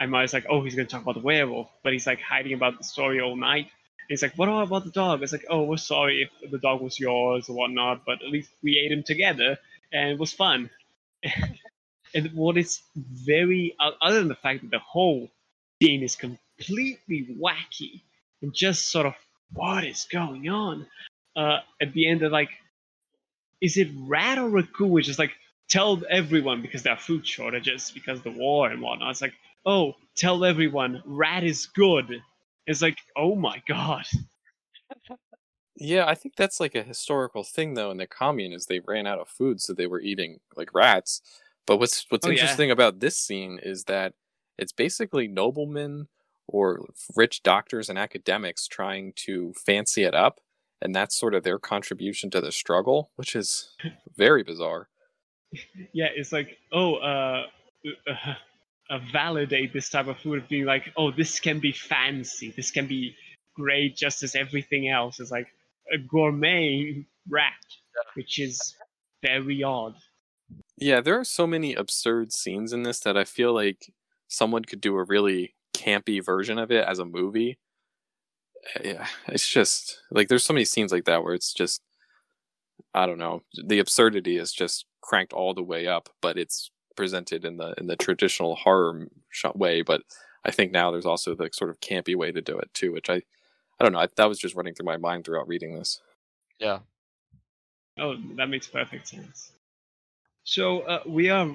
Uh, I was like, oh, he's going to talk about the werewolf, but he's like hiding about the story all night. And he's like, what about the dog? It's like, oh, we're sorry if the dog was yours or whatnot, but at least we ate him together and it was fun. and what is very, other than the fact that the whole scene is completely wacky and just sort of what is going on? Uh, at the end, of like, is it rat or raccoon? Which is like, tell everyone because there are food shortages because the war and whatnot. It's like, oh, tell everyone rat is good. It's like, oh my god. Yeah, I think that's like a historical thing though in the commune is they ran out of food, so they were eating like rats. But what's what's Oh, yeah. interesting about this scene is that it's basically noblemen or rich doctors and academics trying to fancy it up, and that's sort of their contribution to the struggle, which is very bizarre. Yeah, it's like, oh, uh, uh, uh, validate this type of food, of being like, oh, this can be fancy, this can be great, just as everything else. It's like a gourmet rat, which is very odd. Yeah, there are so many absurd scenes in this that I feel like someone could do a really campy version of it as a movie. Yeah, it's just like there's so many scenes like that where it's just I don't know, the absurdity is just cranked all the way up, but it's presented in the in the traditional horror shot way, but I think now there's also the sort of campy way to do it too, which I I don't know, I, that was just running through my mind throughout reading this. Yeah. Oh, that makes perfect sense. So uh, we are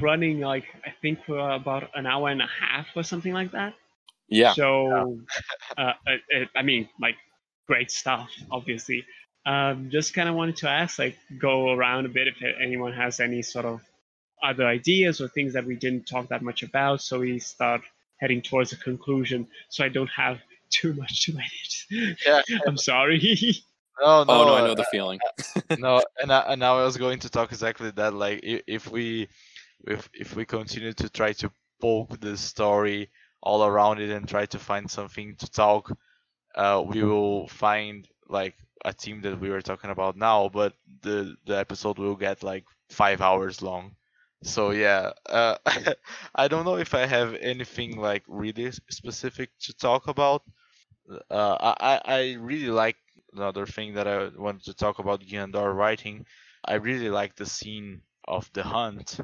running like I think for about an hour and a half or something like that. Yeah. So, uh, it, it, I mean, like, great stuff, obviously. Um, just kind of wanted to ask, like, go around a bit if anyone has any sort of other ideas or things that we didn't talk that much about, so we start heading towards a conclusion. So I don't have too much to edit. Yeah. I'm sorry. No, no, oh no, I uh, know the feeling. no, and I, and now I was going to talk exactly that. Like, if, if we, if if we continue to try to poke the story all around it and try to find something to talk, uh, we will find like a team that we were talking about now, but the the episode will get like five hours long. So yeah, uh, I don't know if I have anything like really specific to talk about. Uh, I I really like another thing that I wanted to talk about Guy Endore writing. I really like the scene of the hunt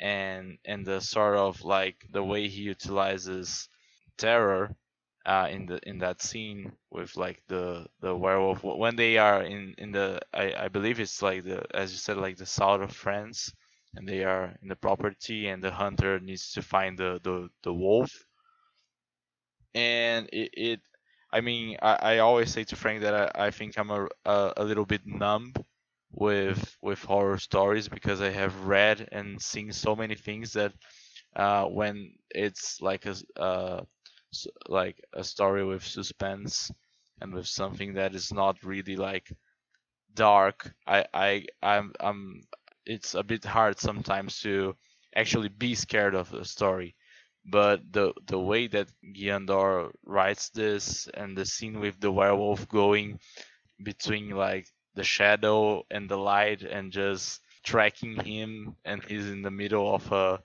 and and the sort of like the way he utilizes terror uh, in the in that scene with like the the werewolf when they are in in the I, I believe it's like the as you said like the south of France and they are in the property and the hunter needs to find the the, the wolf. And it, it I mean, I, I always say to Frank that I, I think I'm a, a, a little bit numb with with horror stories because I have read and seen so many things that uh, when it's like a uh, like a story with suspense and with something that is not really like dark, I I I'm I'm it's a bit hard sometimes to actually be scared of the story. But the the way that Guy Endore writes this and the scene with the werewolf going between like the shadow and the light and just tracking him and he's in the middle of a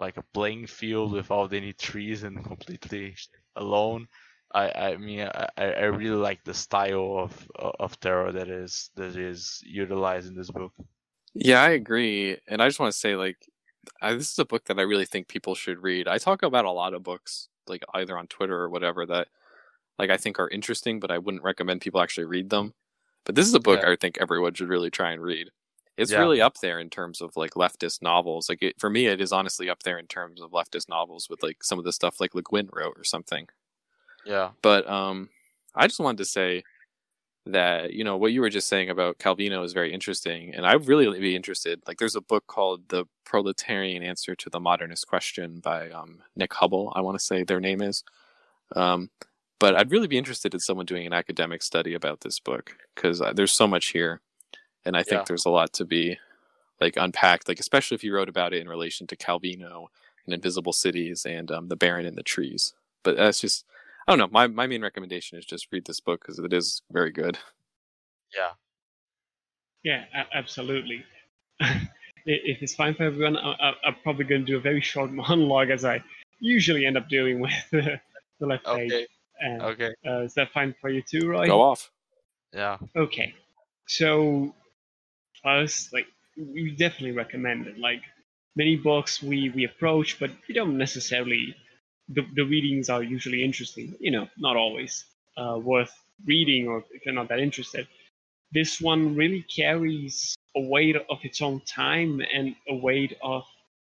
like a playing field without any trees and completely alone i i mean i i really like the style of of terror that is that is utilized in this book yeah i agree and i just want to say like I, this is a book that I really think people should read. I talk about a lot of books, like either on Twitter or whatever, that like I think are interesting, but I wouldn't recommend people actually read them. But this is a book yeah. I think everyone should really try and read. It's yeah. really up there in terms of like leftist novels. Like it, for me, it is honestly up there in terms of leftist novels with like some of the stuff like Le Guin wrote or something. Yeah. But um, I just wanted to say that you know what you were just saying about Calvino is very interesting, and I'd really be interested. Like, there's a book called "The Proletarian Answer to the Modernist Question" by um, Nick Hubble. I want to say their name is. Um, but I'd really be interested in someone doing an academic study about this book because there's so much here, and I think yeah. there's a lot to be like unpacked. Like, especially if you wrote about it in relation to Calvino and Invisible Cities and um, The Baron in the Trees. But that's just I don't know. My my main recommendation is just read this book because it is very good. Yeah. Yeah, a- absolutely. if it's fine for everyone, I- am probably going to do a very short monologue as I usually end up doing with the, the left okay. page. And, okay. Uh, is that fine for you too, Roy? Go off. Yeah. Okay. So, us like we definitely recommend it. Like many books we we approach, but we don't necessarily the, the readings are usually interesting. You know, not always uh, worth reading, or if you're not that interested. This one really carries a weight of its own time and a weight of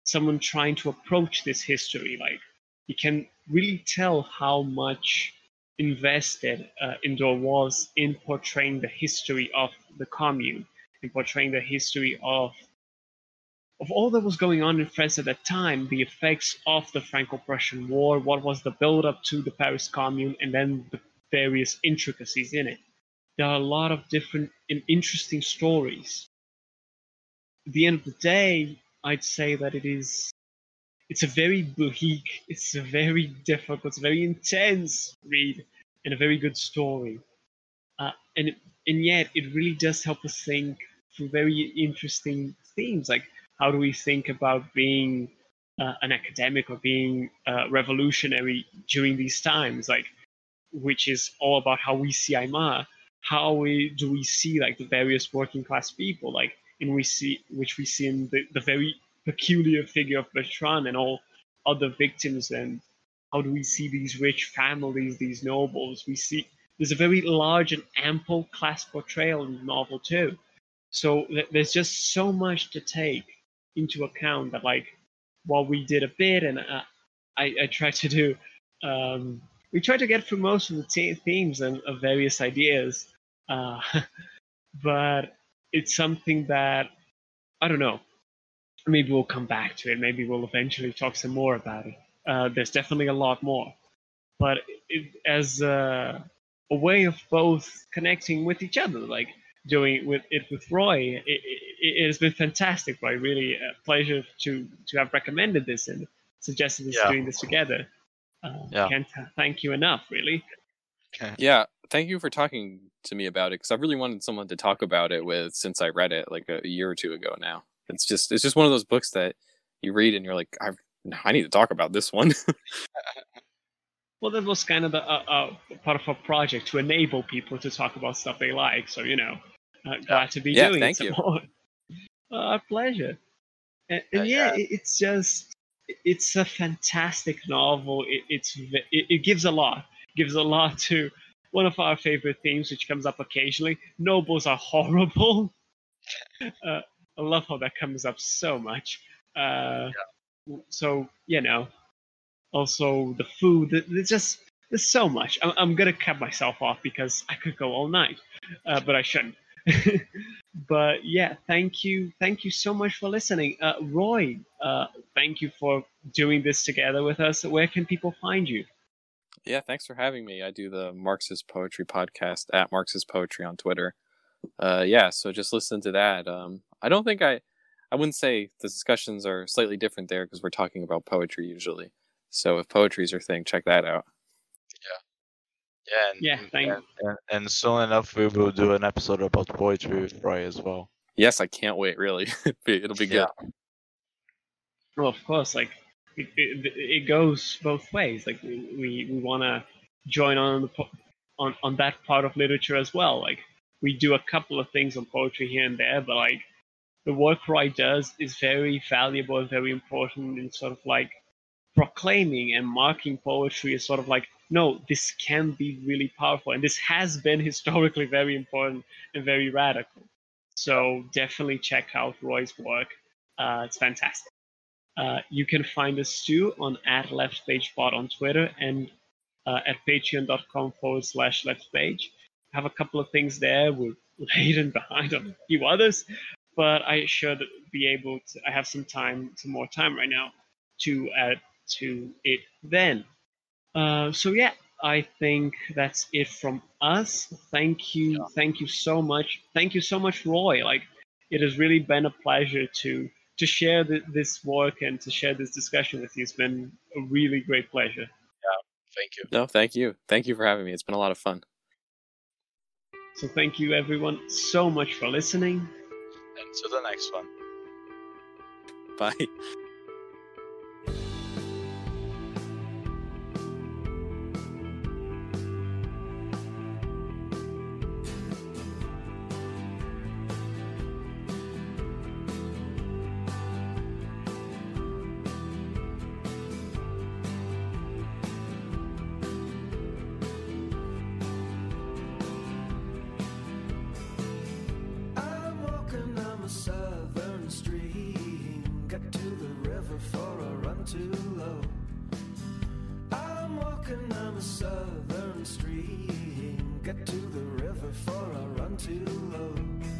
someone trying to approach this history. Like you can really tell how much invested uh, Dohr was in portraying the history of the commune, in portraying the history of of all that was going on in France at that time, the effects of the Franco-Prussian War, what was the build-up to the Paris Commune, and then the various intricacies in it. There are a lot of different and interesting stories. At the end of the day, I'd say that it is it's a very bleak, it's a very difficult, it's a very intense read, and a very good story. Uh, and and yet, it really does help us think through very interesting themes, like how do we think about being uh, an academic or being uh, revolutionary during these times? Like which is all about how we see Aymar how we do we see like the various working class people like in we see which we see in the, the very peculiar figure of Bertrand and all other victims. And how do we see these rich families these nobles? We see there's a very large and ample class portrayal in the novel too. So th- there's just so much to take into account that like while we did a bit and uh, I, I tried to do um, we tried to get through most of the t- themes and of various ideas uh, but it's something that i don't know. Maybe we'll come back to it. Maybe we'll eventually talk some more about it. Uh, there's definitely a lot more. But it, as a, a way of both connecting with each other like doing with it with Roy. It, it, it, has been fantastic, Roy. Really a pleasure to to have recommended this and suggested us yeah. doing this together. Uh, yeah. Can't thank you enough, really. Yeah, thank you for talking to me about it because I really wanted someone to talk about it with since I read it like a year or two ago now. It's just it's just one of those books that you read and you're like, I I need to talk about this one. well, that was kind of a, a, a, part of a project to enable people to talk about stuff they like. So you know, uh, glad to be yeah, doing thank it. Thank you. Uh, pleasure. And, and yeah, yeah, it's just it's a fantastic novel. It, it's it, it gives a lot. It gives a lot to one of our favorite themes, which comes up occasionally. Nobles are horrible. uh, I love how that comes up so much. Uh, yeah. So you know, also the food. It's just there's so much. I'm, I'm gonna cut myself off because I could go all night, uh, but I shouldn't. but yeah, thank you, thank you so much for listening, uh, Roy. Uh, thank you for doing this together with us. Where can people find you? Yeah, thanks for having me. I do the Marxist Poetry podcast at Marxist Poetry on Twitter. Uh, yeah, so just listen to that. Um, I don't think I, I wouldn't say the discussions are slightly different there because we're talking about poetry usually. So if poetry is your thing, check that out. Yeah, and, Yeah, thank- and, and, and soon enough we will do an episode about poetry with Roy as well. Yes, I can't wait. Really, it'll be good. Well, of course, like it, it, it goes both ways. Like we we want to join on the po- on on that part of literature as well. Like we do a couple of things on poetry here and there, but like the work Roy does is very valuable and very important in sort of like proclaiming and marking poetry as sort of like no, this can be really powerful, and this has been historically very important and very radical. So definitely check out Roy's work. Uh, it's fantastic. Uh, you can find us too on at left page pod on Twitter and uh, at patreon.com forward slash left page. Have a couple of things there. We're laden behind on a few others, but I should be able to. I have some time, some more time right now to add to it then. Uh, so yeah, I think that's it from us. Thank you, thank you so much. Thank you so much, Roy. Like it has really been a pleasure to to share th- this work and to share this discussion with you. It's been a really great pleasure. Yeah, Thank you. No, thank you. Thank you for having me. It's been a lot of fun. So thank you everyone so much for listening. And to the next one. Bye. river for a run too low. I'm walking down a southern stream. Got to the river for a run too low.